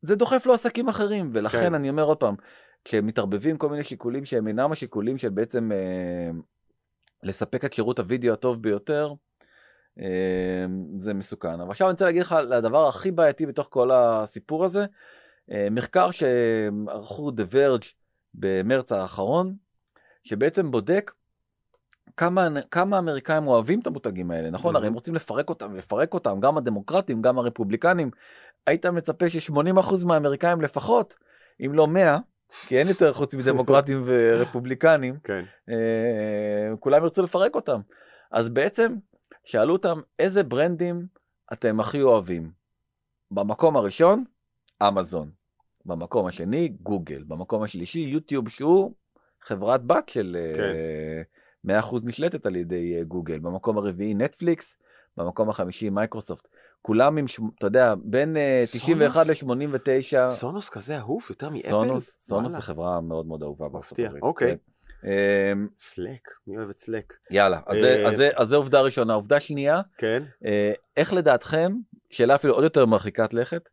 S2: זה דוחף לו עסקים אחרים, ולכן
S1: כן.
S2: אני אומר עוד פעם, כשמתערבבים כל מיני שיקולים שהם אינם השיקולים של בעצם אה, לספק את שירות הוידאו הטוב ביותר, אה, זה מסוכן. אבל עכשיו אני רוצה להגיד לך לדבר הכי בעייתי בתוך כל הסיפור הזה, מחקר שערכו The Verge במרץ האחרון, שבעצם בודק כמה, כמה אמריקאים אוהבים את המותגים האלה, נכון?
S1: Mhm.
S2: הרי הם רוצים לפרק אותם ולפרק אותם, גם הדמוקרטים, גם הרפובליקנים. היית מצפה ש-80% מהאמריקאים לפחות, אם לא 100, כי אין יותר חוץ מדמוקרטים ורפובליקנים,
S1: כן.
S2: אה, כולם ירצו לפרק אותם. אז בעצם שאלו אותם איזה brandים אתם הכי אוהבים. במקום הראשון, אמזון. במקום השני, גוגל. במקום השלישי, יוטיוב, שהוא חברת בת של
S1: כן.
S2: אה, 100% נשלטת על ידי אה, גוגל. במקום הרביעי, נטפליקס. במקום החמישי, מייקרוסופט. כולם עם, ש- אתה יודע, בין אה, 91
S1: סונוס?
S2: ל-89.
S1: סונוס כזה אהוב יותר מאפל?
S2: סונוס, סונוס. זה חברה מאוד מאוד אהובה בארצות הברית.
S1: אוקיי.
S2: כן. אמ,
S1: סלק, מי אוהב את סלק?
S2: יאללה, אז
S1: אה,
S2: זה- עובדה ראשונה. עובדה שנייה,
S1: כן.
S2: אה, איך לדעתכם, שאלה אפילו עוד יותר מרחיקת לכת,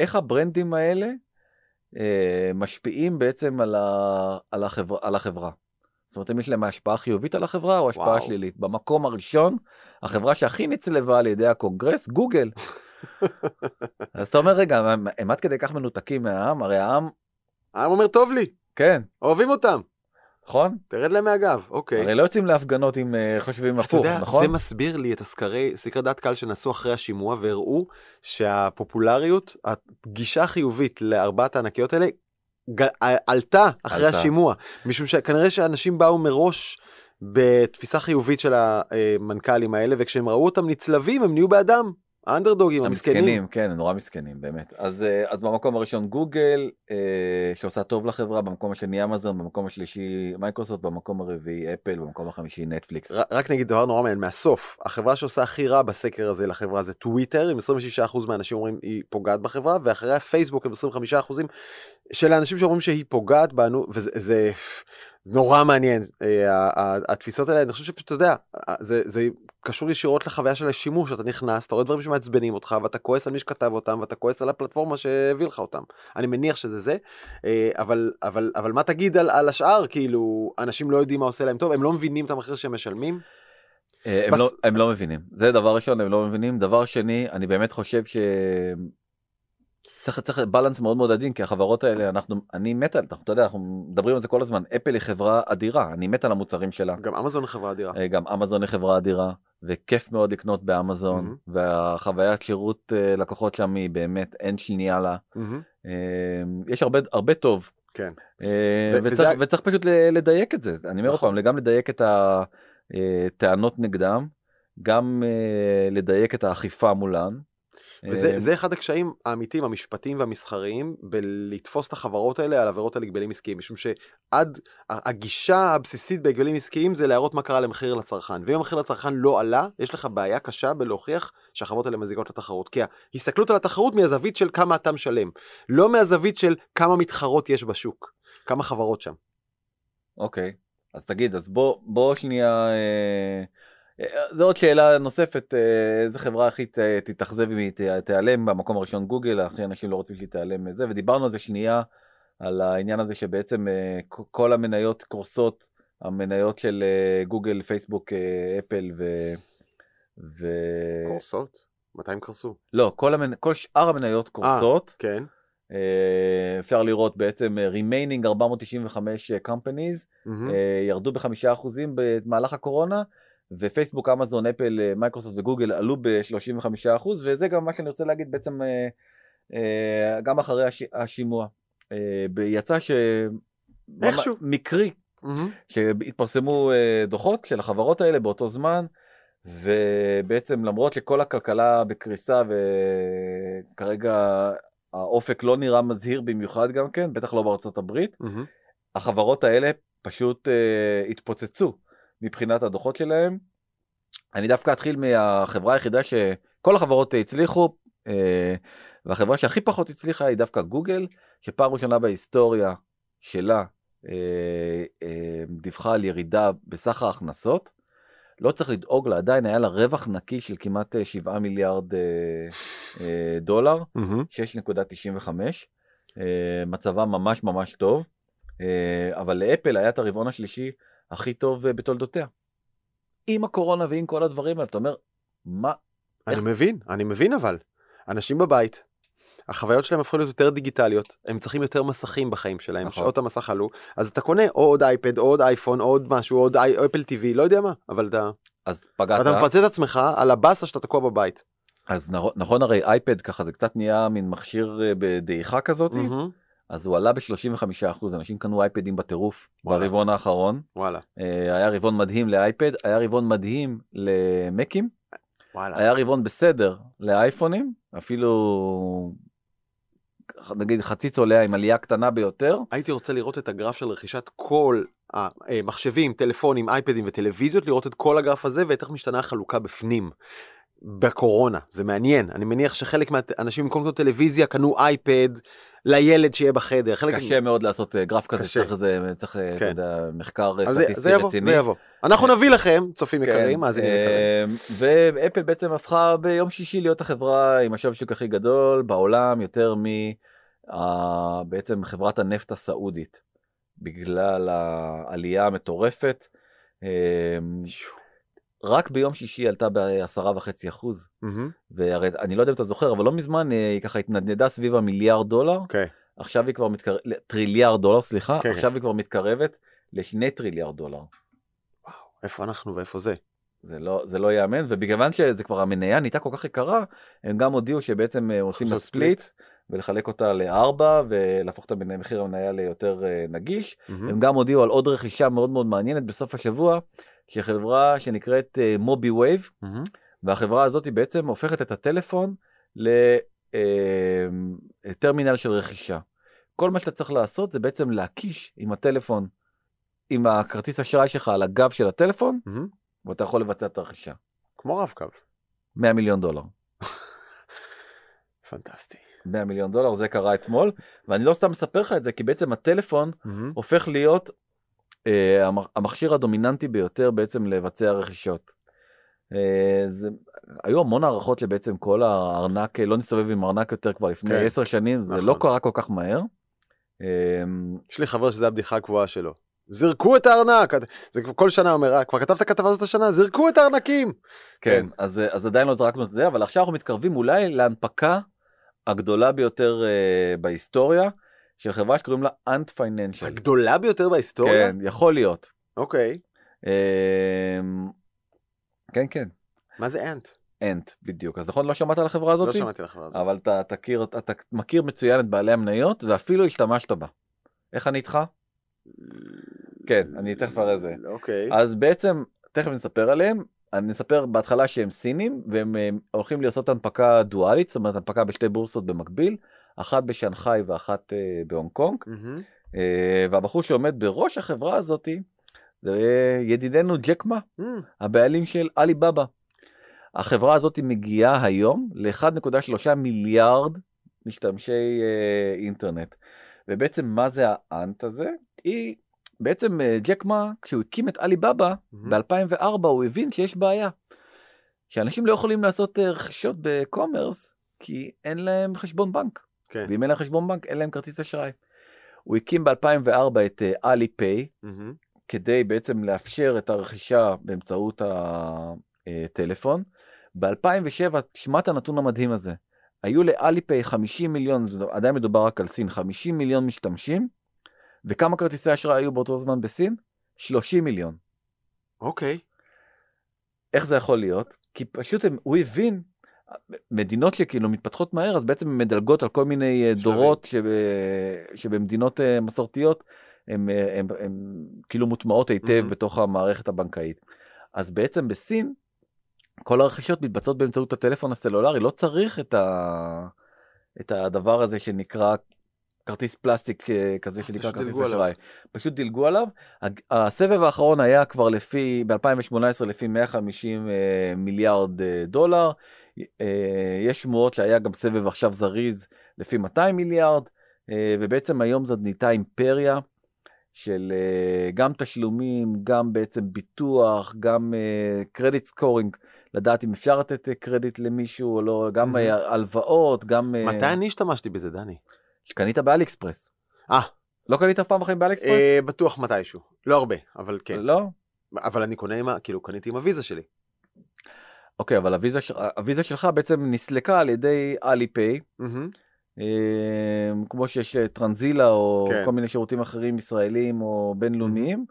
S2: איך ה brandים האלה אה, משפיעים בעצם על ה- על החברה- על החברה? זאת אומרת, אם יש להם השפעה חיובית על החברה או השפעה
S1: וואו.
S2: שלילית. במקום הראשון, החברה שהכי נצלבה על ידי הקונגרס, גוגל. אז אתה אומר, רגע, הם עד כדי כך מנותקים מהעם? הרי העם,
S1: העם אומר טוב לי,
S2: כן,
S1: אוהבים אותם,
S2: נכון?
S1: תרד להם מהגב, אוקיי.
S2: הרי לא יוצאים להפגנות אם אה, חושבים
S1: אתה
S2: הפוך,
S1: יודע,
S2: נכון?
S1: זה מסביר לי את הסקרי, סקרי דעת קהל שנעשו אחרי השימוע והראו שהפופולריות, הגישה החיובית לארבעת הענקיות האלה, ג- עלתה אחרי
S2: עלתה.
S1: השימוע, משום שכנראה שאנשים באו מראש בתפיסה חיובית של המנכ"לים האלה, וכשהם ראו אותם נצלבים הם נהיו בעדם, האנדרדוגים, המסכנים.
S2: המסכנים, כן, הם נורא מסכנים, באמת. אז, אה, אז במקום הראשון גוגל, אה, שעושה טוב לחברה, במקום השני אמזון, במקום השלישי מייקרוסופט, במקום הרביעי אפל, במקום החמישי נטפליקס.
S1: ר- רק נגיד דבר נורא מעניין מהסוף החברה שעושה הכי רע בסקר הזה לחברה זה טוויטר עם 26% מהאנשים אומרים היא פוגעת בחברה ואחריה פייסבוק עם 25% של האנשים שאומרים שהיא פוגעת בנו וזה זה, נורא מעניין אה, התפיסות האלה אני חושב שפשוט אתה יודע זה, זה קשור ישירות לחוויה של השימוש אתה נכנס אתה רואה דברים שמעצבנים אותך ואתה כועס על מי שכתב אותם ואתה כועס על הפלטפורמה שהביא לך אותם אני מניח שזה זה אה, אבל אבל אבל מה תגיד על, על השאר כאילו אנשים לא יודעים מה עושה להם טוב הם לא מבינים את המחיר שהם משלמים.
S2: אה, הם,
S1: בס-
S2: לא, הם לא מבינים. זה דבר ראשון, הם לא מבינים. דבר שני, אני באמת חושב ש... צריך צריך בלנס מאוד מאוד עדין כי החברות האלה אנחנו אני מת על אתה יודע אנחנו מדברים על זה כל הזמן אפל היא חברה אדירה אני מת על המוצרים שלה
S1: גם אמזון היא חברה אדירה.
S2: אה, גם אמזון היא חברה אדירה וכיף מאוד לקנות באמזון
S1: Mhm.
S2: והחוויית שירות אה, לקוחות שם היא באמת אין שנייה לה. אה, יש הרבה הרבה טוב
S1: כן.
S2: וצריך,
S1: וזה-
S2: וצריך פשוט לדייק את זה אני אומר
S1: נכון.
S2: פעם גם לדייק את הטענות נגדם גם לדייק את האכיפה מולן.
S1: וזה
S2: אה,
S1: אחד הקשיים האמיתיים, המשפטיים והמסחריים, בלתפוס את החברות האלה על עבירות על הגבלים עסקיים, משום שעד הגישה הבסיסית בהגבלים עסקיים זה להראות מה קרה למחיר לצרכן, ואם המחיר לצרכן לא עלה, יש לך בעיה קשה בלהוכיח שהחברות האלה מזיקות לתחרות, כי ההסתכלות על התחרות מהזווית של כמה אתה משלם, לא מהזווית של כמה מתחרות יש בשוק, כמה חברות שם.
S2: אוקיי, אז תגיד, אז בוא, בוא שנייה, אה, זו עוד שאלה נוספת, אה, איזה חברה הכי תתאכזב אם היא תיעלם, במקום הראשון גוגל, הכי אנשים לא רוצים שהיא תיעלם מזה, ודיברנו על זה שנייה, על העניין הזה שבעצם אה, כל המניות קורסות, המניות של אה, גוגל, פייסבוק, אה, אפל ו... ו...
S1: קורסות? מתי הם קרסו?
S2: לא, כל, המנ... כל שאר המניות קורסות.
S1: כן.
S2: אה, אפשר לראות בעצם אה, remaining 495 companies. אה, ירדו בחמישה אחוזים במהלך הקורונה ופייסבוק אמזון אפל אה, מייקרוסופט וגוגל עלו ב-35 אחוז וזה גם מה שאני רוצה להגיד בעצם אה, אה, גם אחרי הש... השימוע יצא ש...
S1: איכשהו.
S2: מקרי
S1: מהמם.
S2: שהתפרסמו דוחות של החברות האלה באותו זמן ובעצם למרות שכל הכלכלה בקריסה וכרגע האופק לא נראה מזהיר במיוחד גם כן בטח לא בארצות הברית
S1: מהמם.
S2: החברות האלה פשוט התפוצצו מבחינת הדוחות שלהם. אני דווקא אתחיל מהחברה היחידה שכל החברות הצליחו אה, והחברה שהכי פחות הצליחה היא דווקא גוגל שפעם ראשונה בהיסטוריה שלה אה, אה, דיווחה על ירידה בסך ההכנסות. לא צריך לדאוג לה, עדיין היה לה רווח נקי של כמעט אה, 7 מיליארד דולר,
S1: מהמם.
S2: 6.95, אה, מצבה ממש ממש טוב, אבל לאפל היה את הרבעון השלישי הכי טוב אה, בתולדותיה. עם הקורונה ועם כל הדברים האלה, אתה אומר, מה,
S1: אני
S2: איך זה-
S1: מבין, אני מבין אבל. אנשים בבית, החוויות שלהם הפכו להיות יותר דיגיטליות, הם צריכים יותר מסכים בחיים שלהם,
S2: נכון.
S1: שעות המסך עלו, אז אתה קונה או עוד אייפד, או עוד אייפון, או עוד משהו, או עוד אי- או אפל טיווי, לא יודע מה, אבל אתה,
S2: אז פגעת,
S1: אתה מפצה את עצמך על הבאסה שאתה תקוע בבית.
S2: אז נכון, נכון הרי אייפד ככה זה קצת נהיה מין מכשיר אה, בדעיכה כזאת,
S1: מהמם.
S2: אז הוא עלה ב-35%, אנשים קנו אייפדים בטירוף
S1: וואלה.
S2: ברבעון האחרון,
S1: וואלה,
S2: אה, היה רבעון מדהים לאייפד, היה רבעון מדהים למקים,
S1: וואלה.
S2: היה רבעון בסדר לאייפונים, אפילו נגיד חצי צולע עם עלייה קטנה ביותר.
S1: הייתי רוצה לראות את הגרף של רכישת כל המחשבים, טלפונים, אייפדים וטלוויזיות, לראות את כל הגרף הזה ואת איך משתנה החלוקה בפנים. בקורונה, זה מעניין, אני מניח שחלק מהאנשים במקום לקנות טלוויזיה קנו אייפד לילד שיהיה בחדר, חלק...
S2: קשה מאוד לעשות אה, גרף כזה,
S1: קשה.
S2: צריך איזה, צריך, אה, אתה
S1: כן.
S2: יודע, מחקר אה,
S1: אז זה,
S2: סטטיסטי
S1: זה יבוא,
S2: רציני.
S1: זה יבוא. אנחנו נביא לכם, צופים
S2: כן,
S1: יקרים, מאזינים יקרים.
S2: ואפל בעצם הפכה ביום שישי להיות החברה עם השווי שוק הכי גדול בעולם, יותר מ... בעצם חברת הנפט הסעודית, בגלל העלייה המטורפת. רק ביום שישי עלתה בעשרה וחצי אחוז, והרי אני לא יודע אם אתה זוכר, אבל לא מזמן אה, היא ככה התנדנדה סביב המיליארד דולר,
S1: אוקיי.
S2: עכשיו היא כבר מתקרבת, טריליארד דולר, סליחה,
S1: כן,
S2: עכשיו היא כבר מתקרבת לשני טריליארד דולר.
S1: איפה אנחנו ואיפה זה?
S2: זה לא זה לא ייאמן ובגלל שזה כבר המניה נהייתה כל כך יקרה הם גם הודיעו שבעצם אה, עושים לה split ולחלק אותה לארבע ולהפוך את מחיר המניה ליותר אה, נגיש
S1: מהמם.
S2: הם גם הודיעו על עוד רכישה מאוד מאוד מעניינת בסוף השבוע של חברה שנקראת
S1: Mobeewave.
S2: והחברה הזאת היא בעצם הופכת את הטלפון לטרמינל של רכישה. כל מה שאתה צריך לעשות זה בעצם להקיש עם הטלפון עם הכרטיס אשראי שלך על הגב של הטלפון
S1: מהמם.
S2: ואתה יכול לבצע את הרכישה.
S1: כמו רב-קו.
S2: 100 מיליון דולר.
S1: פנטסטי.
S2: 100 מיליון דולר זה קרה אתמול ואני לא סתם מספר לך את זה כי בעצם הטלפון
S1: מהמם.
S2: הופך להיות אה, המכשיר הדומיננטי ביותר בעצם לבצע רכישות. אה, זה, היו המון הערכות לבעצם כל הארנק לא נסתובב עם ארנק יותר כבר לפני
S1: כן,
S2: 10 שנים זה
S1: נכון.
S2: לא קרה כל כך מהר. אה,
S1: יש לי חבר שזה הבדיחה הקבועה שלו. זרקו את הארנק! זה כל שנה אומר, "אה, כבר כתבת כתבה הזאת השנה, זרקו את הארנקים!
S2: כן, אז, אז עדיין לא זרקנו את זה, אבל עכשיו אנחנו מתקרבים אולי להנפקה הגדולה ביותר אה, בהיסטוריה של חברה שקוראים לה אנט פייננשל.
S1: הגדולה ביותר בהיסטוריה?
S2: כן, יכול להיות.
S1: אוקיי.
S2: אה, כן, כן,
S1: מה זה אנט?
S2: אנט, בדיוק. אז נכון, לא שמעת על החברה הזאת?
S1: לא שמעתי על החברה הזאת.
S2: אבל אתה תכיר, אתה מכיר מצוין את בעלי המניות ואפילו השתמשת בה. איך אני איתך? כן, אני תכף אראה זה.
S1: אוקיי.
S2: אז בעצם, תכף נספר עליהם, אני אספר בהתחלה שהם סינים והם אה, הולכים לעשות הנפקה דואלית, זאת אומרת הנפקה בשתי בורסות במקביל, אחת בשנגחאי ואחת אה, בהונג קונג. אה, והבחור שעומד בראש החברה הזאתי זה ידידנו ג'ק מה,
S1: מהמם.
S2: הבעלים של עלי בבא. החברה הזאת מגיעה היום ל-1.3 מיליארד משתמשי אה, אינטרנט. ובעצם מה זה האנט הזה? היא בעצם אה, ג'ק מה, כשהוא הקים את עלי בבא
S1: מהמם.
S2: ב-2004 הוא הבין שיש בעיה. שאנשים לא יכולים לעשות אה, רכישות בקומרס כי אין להם חשבון בנק.
S1: כן.
S2: ואם אין להם חשבון בנק אין להם כרטיס אשראי. הוא הקים ב-2004 את עלי פיי
S1: מהמם.
S2: כדי בעצם לאפשר את הרכישה באמצעות הטלפון. ב-2007, תשמע את הנתון המדהים הזה, היו לאליפיי 50 מיליון, עדיין מדובר רק על סין, 50 מיליון משתמשים, וכמה כרטיסי אשראי היו באותו זמן בסין? 30 מיליון.
S1: אוקיי.
S2: איך זה יכול להיות? כי פשוט הם, הוא הבין, מדינות שכאילו מתפתחות מהר, אז בעצם מדלגות על כל מיני אה,
S1: שלבים.
S2: דורות שב, שבמדינות אה, מסורתיות, הן כאילו מוטמעות היטב
S1: Mhm.
S2: בתוך המערכת הבנקאית. אז בעצם בסין, כל הרכישות מתבצעות באמצעות הטלפון הסלולרי, לא צריך את, ה... את הדבר הזה שנקרא כרטיס פלסטיק אה, כזה שנקרא כרטיס. אשראי. פשוט דילגו עליו. הסבב האחרון היה כבר לפי, ב-2018 לפי 150 אה, מיליארד אה, דולר. אה, יש שמועות שהיה גם סבב עכשיו זריז לפי 200 מיליארד, אה, ובעצם היום זאת נהייתה אימפריה של אה, גם תשלומים, גם בעצם ביטוח, גם credit scoring, לדעת אם אפשר לתת קרדיט למישהו או לא, גם הלוואות, גם...
S1: מתי אני השתמשתי בזה, דני?
S2: שקנית באליאקספרס.
S1: אה.
S2: לא קנית אף פעם בחיים באליאקספרס?
S1: אה, בטוח מתישהו. לא הרבה, אבל כן.
S2: לא?
S1: אבל אני קונה עם ה... כאילו, קניתי עם הוויזה שלי.
S2: אוקיי, אבל הוויזה, שלך בעצם נסלקה על ידי אליפיי. אה, כמו שיש אה, טרנזילה או
S1: כן.
S2: כל מיני שירותים אחרים ישראלים או בינלאומיים,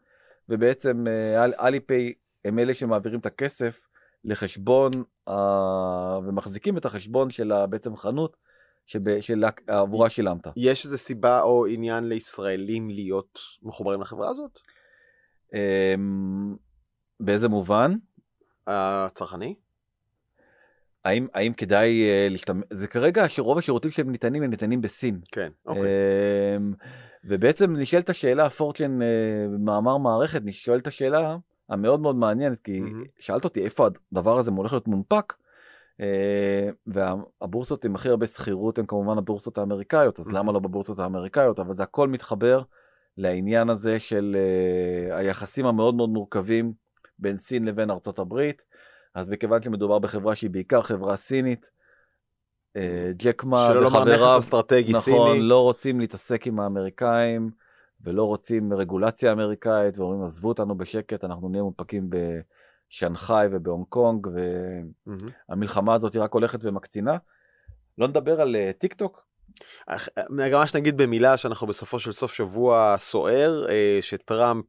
S2: ובעצם אה, אל- אליפיי הם אלה שמעבירים את הכסף לחשבון אה, ומחזיקים את החשבון של בעצם חנות שעבורה שילמת.
S1: יש איזה סיבה או עניין לישראלים להיות מחוברים לחברה הזאת?
S2: אה, באיזה מובן?
S1: הצרכני?
S2: האם, האם כדאי אה, להשתמש, זה כרגע שרוב השירותים שהם ניתנים הם ניתנים בסין.
S1: כן, אוקיי.
S2: אמ, ובעצם נשאלת השאלה, פורצ'ן אה, במאמר מערכת, נשאלת השאלה המאוד מאוד מעניינת, כי
S1: מהמם.
S2: שאלת אותי איפה הדבר הזה הולך להיות מונפק, אה, והבורסות עם הכי הרבה שכירות הן כמובן הבורסות האמריקאיות, אז
S1: מהמם.
S2: למה לא בבורסות האמריקאיות, אבל זה הכל מתחבר לעניין הזה של אה, היחסים המאוד מאוד מורכבים בין סין לבין ארצות הברית, אז מכיוון שמדובר בחברה שהיא בעיקר חברה סינית, אה, ג'ק מה
S1: שלא לומר נכס
S2: וחבריו
S1: אסטרטגי
S2: נכון,
S1: סיני.
S2: לא רוצים להתעסק עם האמריקאים ולא רוצים רגולציה אמריקאית ואומרים עזבו אותנו בשקט אנחנו נהיה מונפקים בשנגחאי ובהונג קונג. והמלחמה הזאת רק הולכת ומקצינה. לא נדבר על אה, טיק טוק
S1: ממש נגיד במילה שאנחנו בסופו של סוף שבוע סוער אה, שטראמפ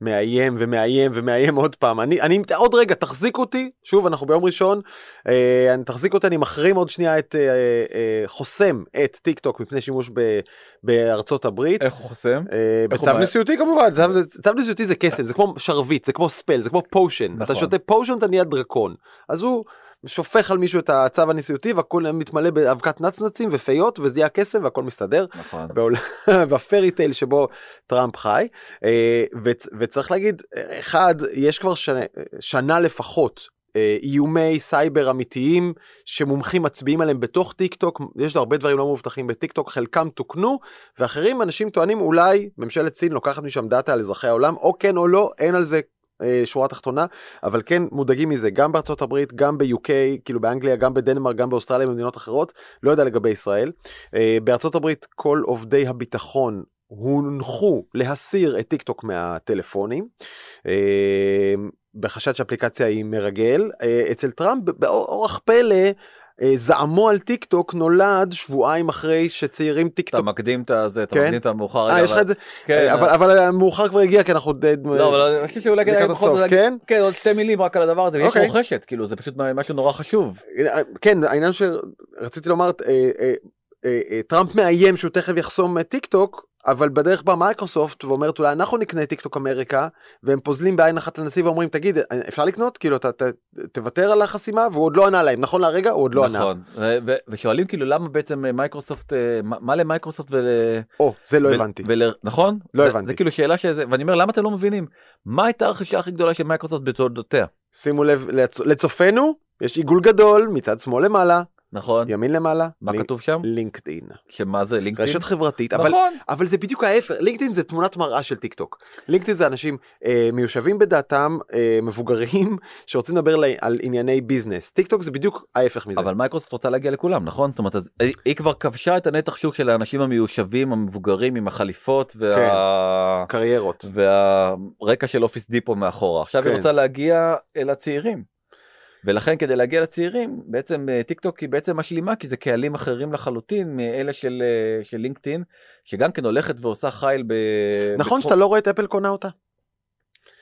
S1: מאיים ומאיים ומאיים עוד פעם אני אני עוד רגע תחזיק אותי שוב אנחנו ביום ראשון אה, אני- תחזיק אותי אני מחרים עוד שנייה את אה, אה, חוסם את טיק טוק מפני שימוש ב, בארצות הברית.
S2: איך הוא חוסם?
S1: אה, בצו
S2: מה-
S1: נשיאותי כמובן, צו, צו נשיאותי זה קסם, זה כמו שרביט, זה כמו spell, זה כמו potion, אתה
S2: נכון.
S1: שותה potion אתה נהיה דרקון, אז הוא שופך על מישהו את הצו הנשיאותי והכל מתמלא באבקת נצנצים ופיות וזה יהיה הקסם והכל מסתדר,
S2: נכון.
S1: ב fairy tale שבו טראמפ חי, אה, וצ- וצריך להגיד, אחד, יש כבר שנה, שנה לפחות. אה, איומי סייבר אמיתיים שמומחים מצביעים עליהם בתוך טיק טוק יש הרבה דברים לא מאובטחים בטיק טוק חלקם תוקנו ואחרים אנשים טוענים אולי ממשלת סין לוקחת משם data על אזרחי העולם או כן או לא אין על זה שורה תחתונה אבל כן מודאגים מזה גם בארצות הברית גם ב-UK כאילו באנגליה גם בדנמרק גם באוסטרליה במדינות אחרות לא יודע לגבי ישראל אה, בארצות הברית כל עובדי הביטחון הונחו להסיר את טיק טוק מהטלפונים אה, בחשד שהאפליקציה היא מרגל אה, אצל טראמפ באורח פלא. אה, זעמו על טיק טוק נולד שבועיים אחרי שצעירים טיק
S2: אתה
S1: טוק,
S2: מקדים את זה, אתה
S1: כן?
S2: מקדים את המאוחר.
S1: אה יש לך את זה,
S2: כן,
S1: אבל אבל המאוחר כבר הגיע כי אנחנו די,
S2: לא, אבל אני חושב שאולי כדאי בכל זאת
S1: כן?
S2: כן, עוד שתי מילים רק על הדבר הזה, ויש
S1: אוקיי.
S2: רוכשת, כאילו זה פשוט משהו נורא חשוב.
S1: כן העניין שרציתי לומר אה, אה, אה, אה, טראמפ מאיים שהוא תכף יחסום טיק טוק אבל בדרך באה מייקרוסופט ואומרת אולי אנחנו נקנה טיק טוק אמריקה והם פוזלים בעין אחת לנשיא ואומרים תגיד אפשר לקנות? כאילו אתה ת, תוותר על החסימה? והוא עוד לא ענה להם. נכון לרגע? הוא עוד לא ענה.
S2: נכון. ו- ו- ושואלים כאילו למה בעצם אה, מייקרוסופט אה, מה, מה למייקרוסופט ול...
S1: או זה לא
S2: ול-
S1: הבנתי.
S2: ול... נכון?
S1: לא
S2: זה,
S1: הבנתי.
S2: זה כאילו שאלה שזה ואני אומר למה אתם לא מבינים? מה הייתה הרכישה הכי גדולה של מייקרוסופט בתולדותיה?
S1: שימו לב לצ- לצופינו יש עיגול גדול מצד שמאל למעלה
S2: נכון
S1: ימין למעלה.
S2: מה
S1: לינק-
S2: כתוב שם
S1: לינקדאין.
S2: שמה זה לינקדאין
S1: רשת חברתית אבל
S2: נכון
S1: אבל זה בדיוק ההפך לינקדאין זה תמונת מראה של טיק טוק לינקדאין זה אנשים אה, מיושבים בדעתם אה, מבוגרים שרוצים לדבר ל- על ענייני ביזנס טיק טוק זה בדיוק ההפך מזה.
S2: אבל מייקרוסופט רוצה להגיע לכולם נכון זאת אומרת אז היא, היא כבר כבשה את הנתח שוק של האנשים המיושבים המבוגרים עם החליפות
S1: כן.
S2: וה...
S1: קריירות.
S2: והרקע של אופיס דיפו מאחורה עכשיו היא
S1: כן.
S2: רוצה להגיע אל הצעירים. ולכן כדי להגיע לצעירים בעצם אה, טיק טוק היא בעצם משלימה כי זה קהלים אחרים לחלוטין מאלה של אה, של לינקדאין שגם כן הולכת ועושה חייל ב...
S1: נכון
S2: בתחום-
S1: שאתה לא רואה את אפל קונה אותה?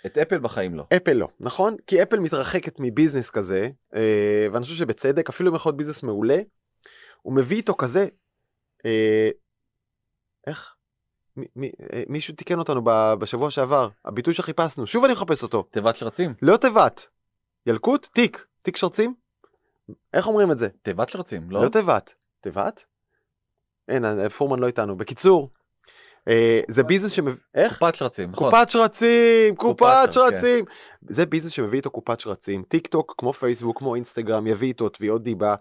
S2: את אפל בחיים לא.
S1: אפל לא נכון כי אפל מתרחקת מביזנס כזה אה, ואני חושב שבצדק אפילו אם יכול להיות ביזנס מעולה. הוא מביא איתו כזה. אה, איך? מי, אה, מישהו תיקן אותנו ב- בשבוע שעבר הביטוי שחיפשנו שוב אני מחפש אותו
S2: תיבת שרצים
S1: לא תיבת ילקוט תיק תיק שרצים איך אומרים את זה
S2: תיבת שרצים לא?
S1: לא תיבת תיבת אין פורמן לא איתנו בקיצור אה, זה ביזנס שמביא איך
S2: קופת שרצים נכון.
S1: קופת שרצים, קופת
S2: שרצים,
S1: שרצים. זה ביזנס שמביא איתו קופת שרצים. טיק טוק, כמו פייסבוק, כמו אינסטגרם, יביא איתו תביעות דיבה,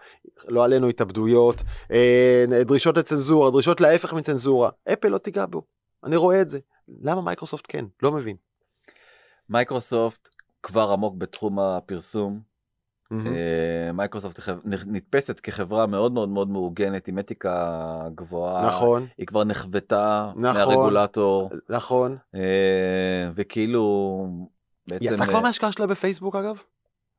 S1: לא עלינו התאבדויות, אה, דרישות לצנזורה, דרישות להפך מצנזורה. אפל לא תיגע בו. אני רואה את זה. למה מייקרוסופט כן? לא מבין.
S2: מייקרוסופט כבר עמוק בתחום הפרסום. אה, מייקרוסופט נתפסת כחברה מאוד מאוד מאוד מאורגנת עם אתיקה גבוהה.
S1: נכון,
S2: היא כבר נחוותה
S1: נכון.
S2: מהרגולטור
S1: נכון.
S2: אה, וכאילו בעצם
S1: יצא כבר מההשקעה שלה בפייסבוק אגב?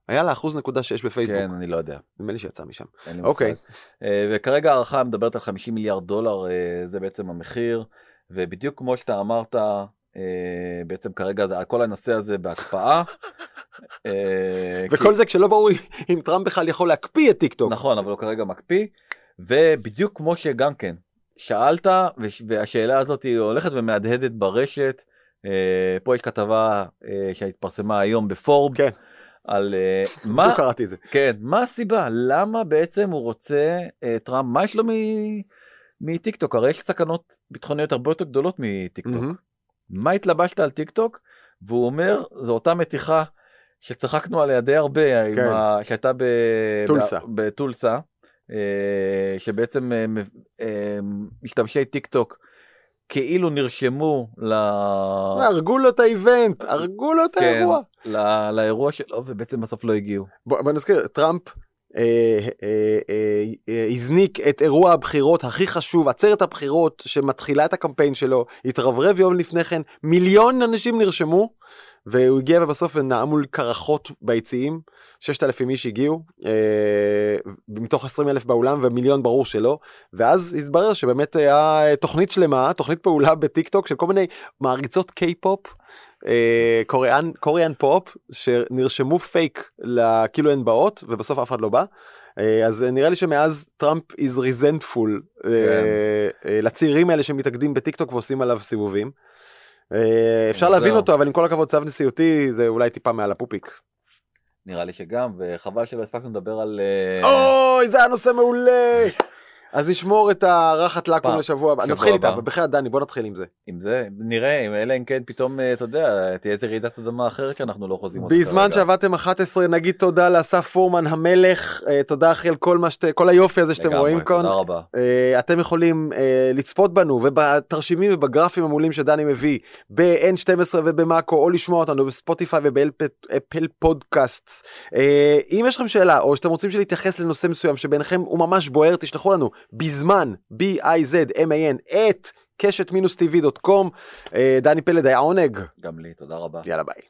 S1: היה לה אחוז נקודה שש בפייסבוק.
S2: כן אני לא יודע
S1: נדמה לי שיצא משם. אוקיי.
S2: אה, וכרגע הערכה מדברת על 50 מיליארד דולר אה, זה בעצם המחיר ובדיוק כמו שאתה אמרת אה, בעצם כרגע זה כל הנושא הזה בהקפאה. אה, כי-
S1: וכל זה כשלא ברור אם טראמפ בכלל יכול להקפיא את טיק טוק.
S2: נכון אבל הוא כרגע מקפיא ובדיוק כמו שגם כן שאלת והשאלה הזאת היא הולכת ומהדהדת ברשת אה, פה יש כתבה אה, שהתפרסמה היום בפורבס
S1: כן.
S2: על אה, מה
S1: בדיוק קראתי את זה.
S2: כן מה הסיבה למה בעצם הוא רוצה אה, טראמפ מה יש לו מ- מטיק טוק הרי יש סכנות ביטחוניות הרבה יותר גדולות מטיק טוק
S1: מהמם.
S2: מה התלבשת על טיק טוק והוא אומר זו אותה מתיחה שצחקנו עליה די הרבה
S1: כן.
S2: ה... שהייתה ב...
S1: טולסה.
S2: בטולסה אה, שבעצם אה, אה, משתמשי טיק טוק כאילו נרשמו ל...
S1: הרגו לו את האיבנט, הרגו לו את
S2: כן,
S1: האירוע.
S2: ל... לאירוע שלו ובעצם בסוף לא הגיעו.
S1: בוא, בוא נזכיר, טראמפ הזניק את אירוע הבחירות הכי חשוב, עצרת הבחירות שמתחילה את הקמפיין שלו, התרברב יום לפני כן, מיליון אנשים נרשמו, והוא הגיע ובסוף נאם מול קרחות ביציעים, 6,000 איש הגיעו, אה, מתוך 20 אלף באולם ומיליון ברור שלא, ואז התברר שבאמת היה תוכנית שלמה, תוכנית פעולה בטיק טוק של כל מיני מעריצות קיי-פופ. אה, Korean Korean pop שנרשמו פייק כאילו הן באות ובסוף אף אחד לא בא. אה, אז נראה לי שמאז טראמפ is resentful אה, אה, לצעירים האלה שמתאגדים בטיק טוק ועושים עליו סיבובים. אפשר. להבין אותו אבל עם כל הכבוד צו נשיאותי זה אולי טיפה מעל הפופיק.
S2: נראה לי שגם וחבל שלא הספקנו לדבר על
S1: אוי זה היה נושא מעולה. אז נשמור את הרחת לקום לשבוע הבא. נתחיל איתה. בחייאת דני בוא נתחיל עם זה.
S2: עם זה נראה אלא אם כן פתאום אה, אתה יודע תהיה איזה רעידת אדמה אחרת שאנחנו לא חוזים אותה
S1: בזמן. שעבדתם 11 נגיד תודה לאסף פורמן המלך אה, תודה אחי על כל מה שאתם כל היופי הזה שאתם רואים כאן.
S2: תודה רבה.
S1: Uh, אתם יכולים לצפות בנו ובתרשימים ובגרפים המעולים שדני מביא ב-N12 ובמאקו או לשמוע אותנו בספוטיפיי ובאפל פודקאסט. אם יש לכם שאלה או שאתם רוצים שנתייחס לנושא מסוים שבעיניכם הוא ממש בוער תשלחו לנו בזמן b-i-z-m-a-n at קשת מינוס tv.com. אה, דני פלד היה עונג
S2: גם לי תודה רבה.
S1: יאללה ביי.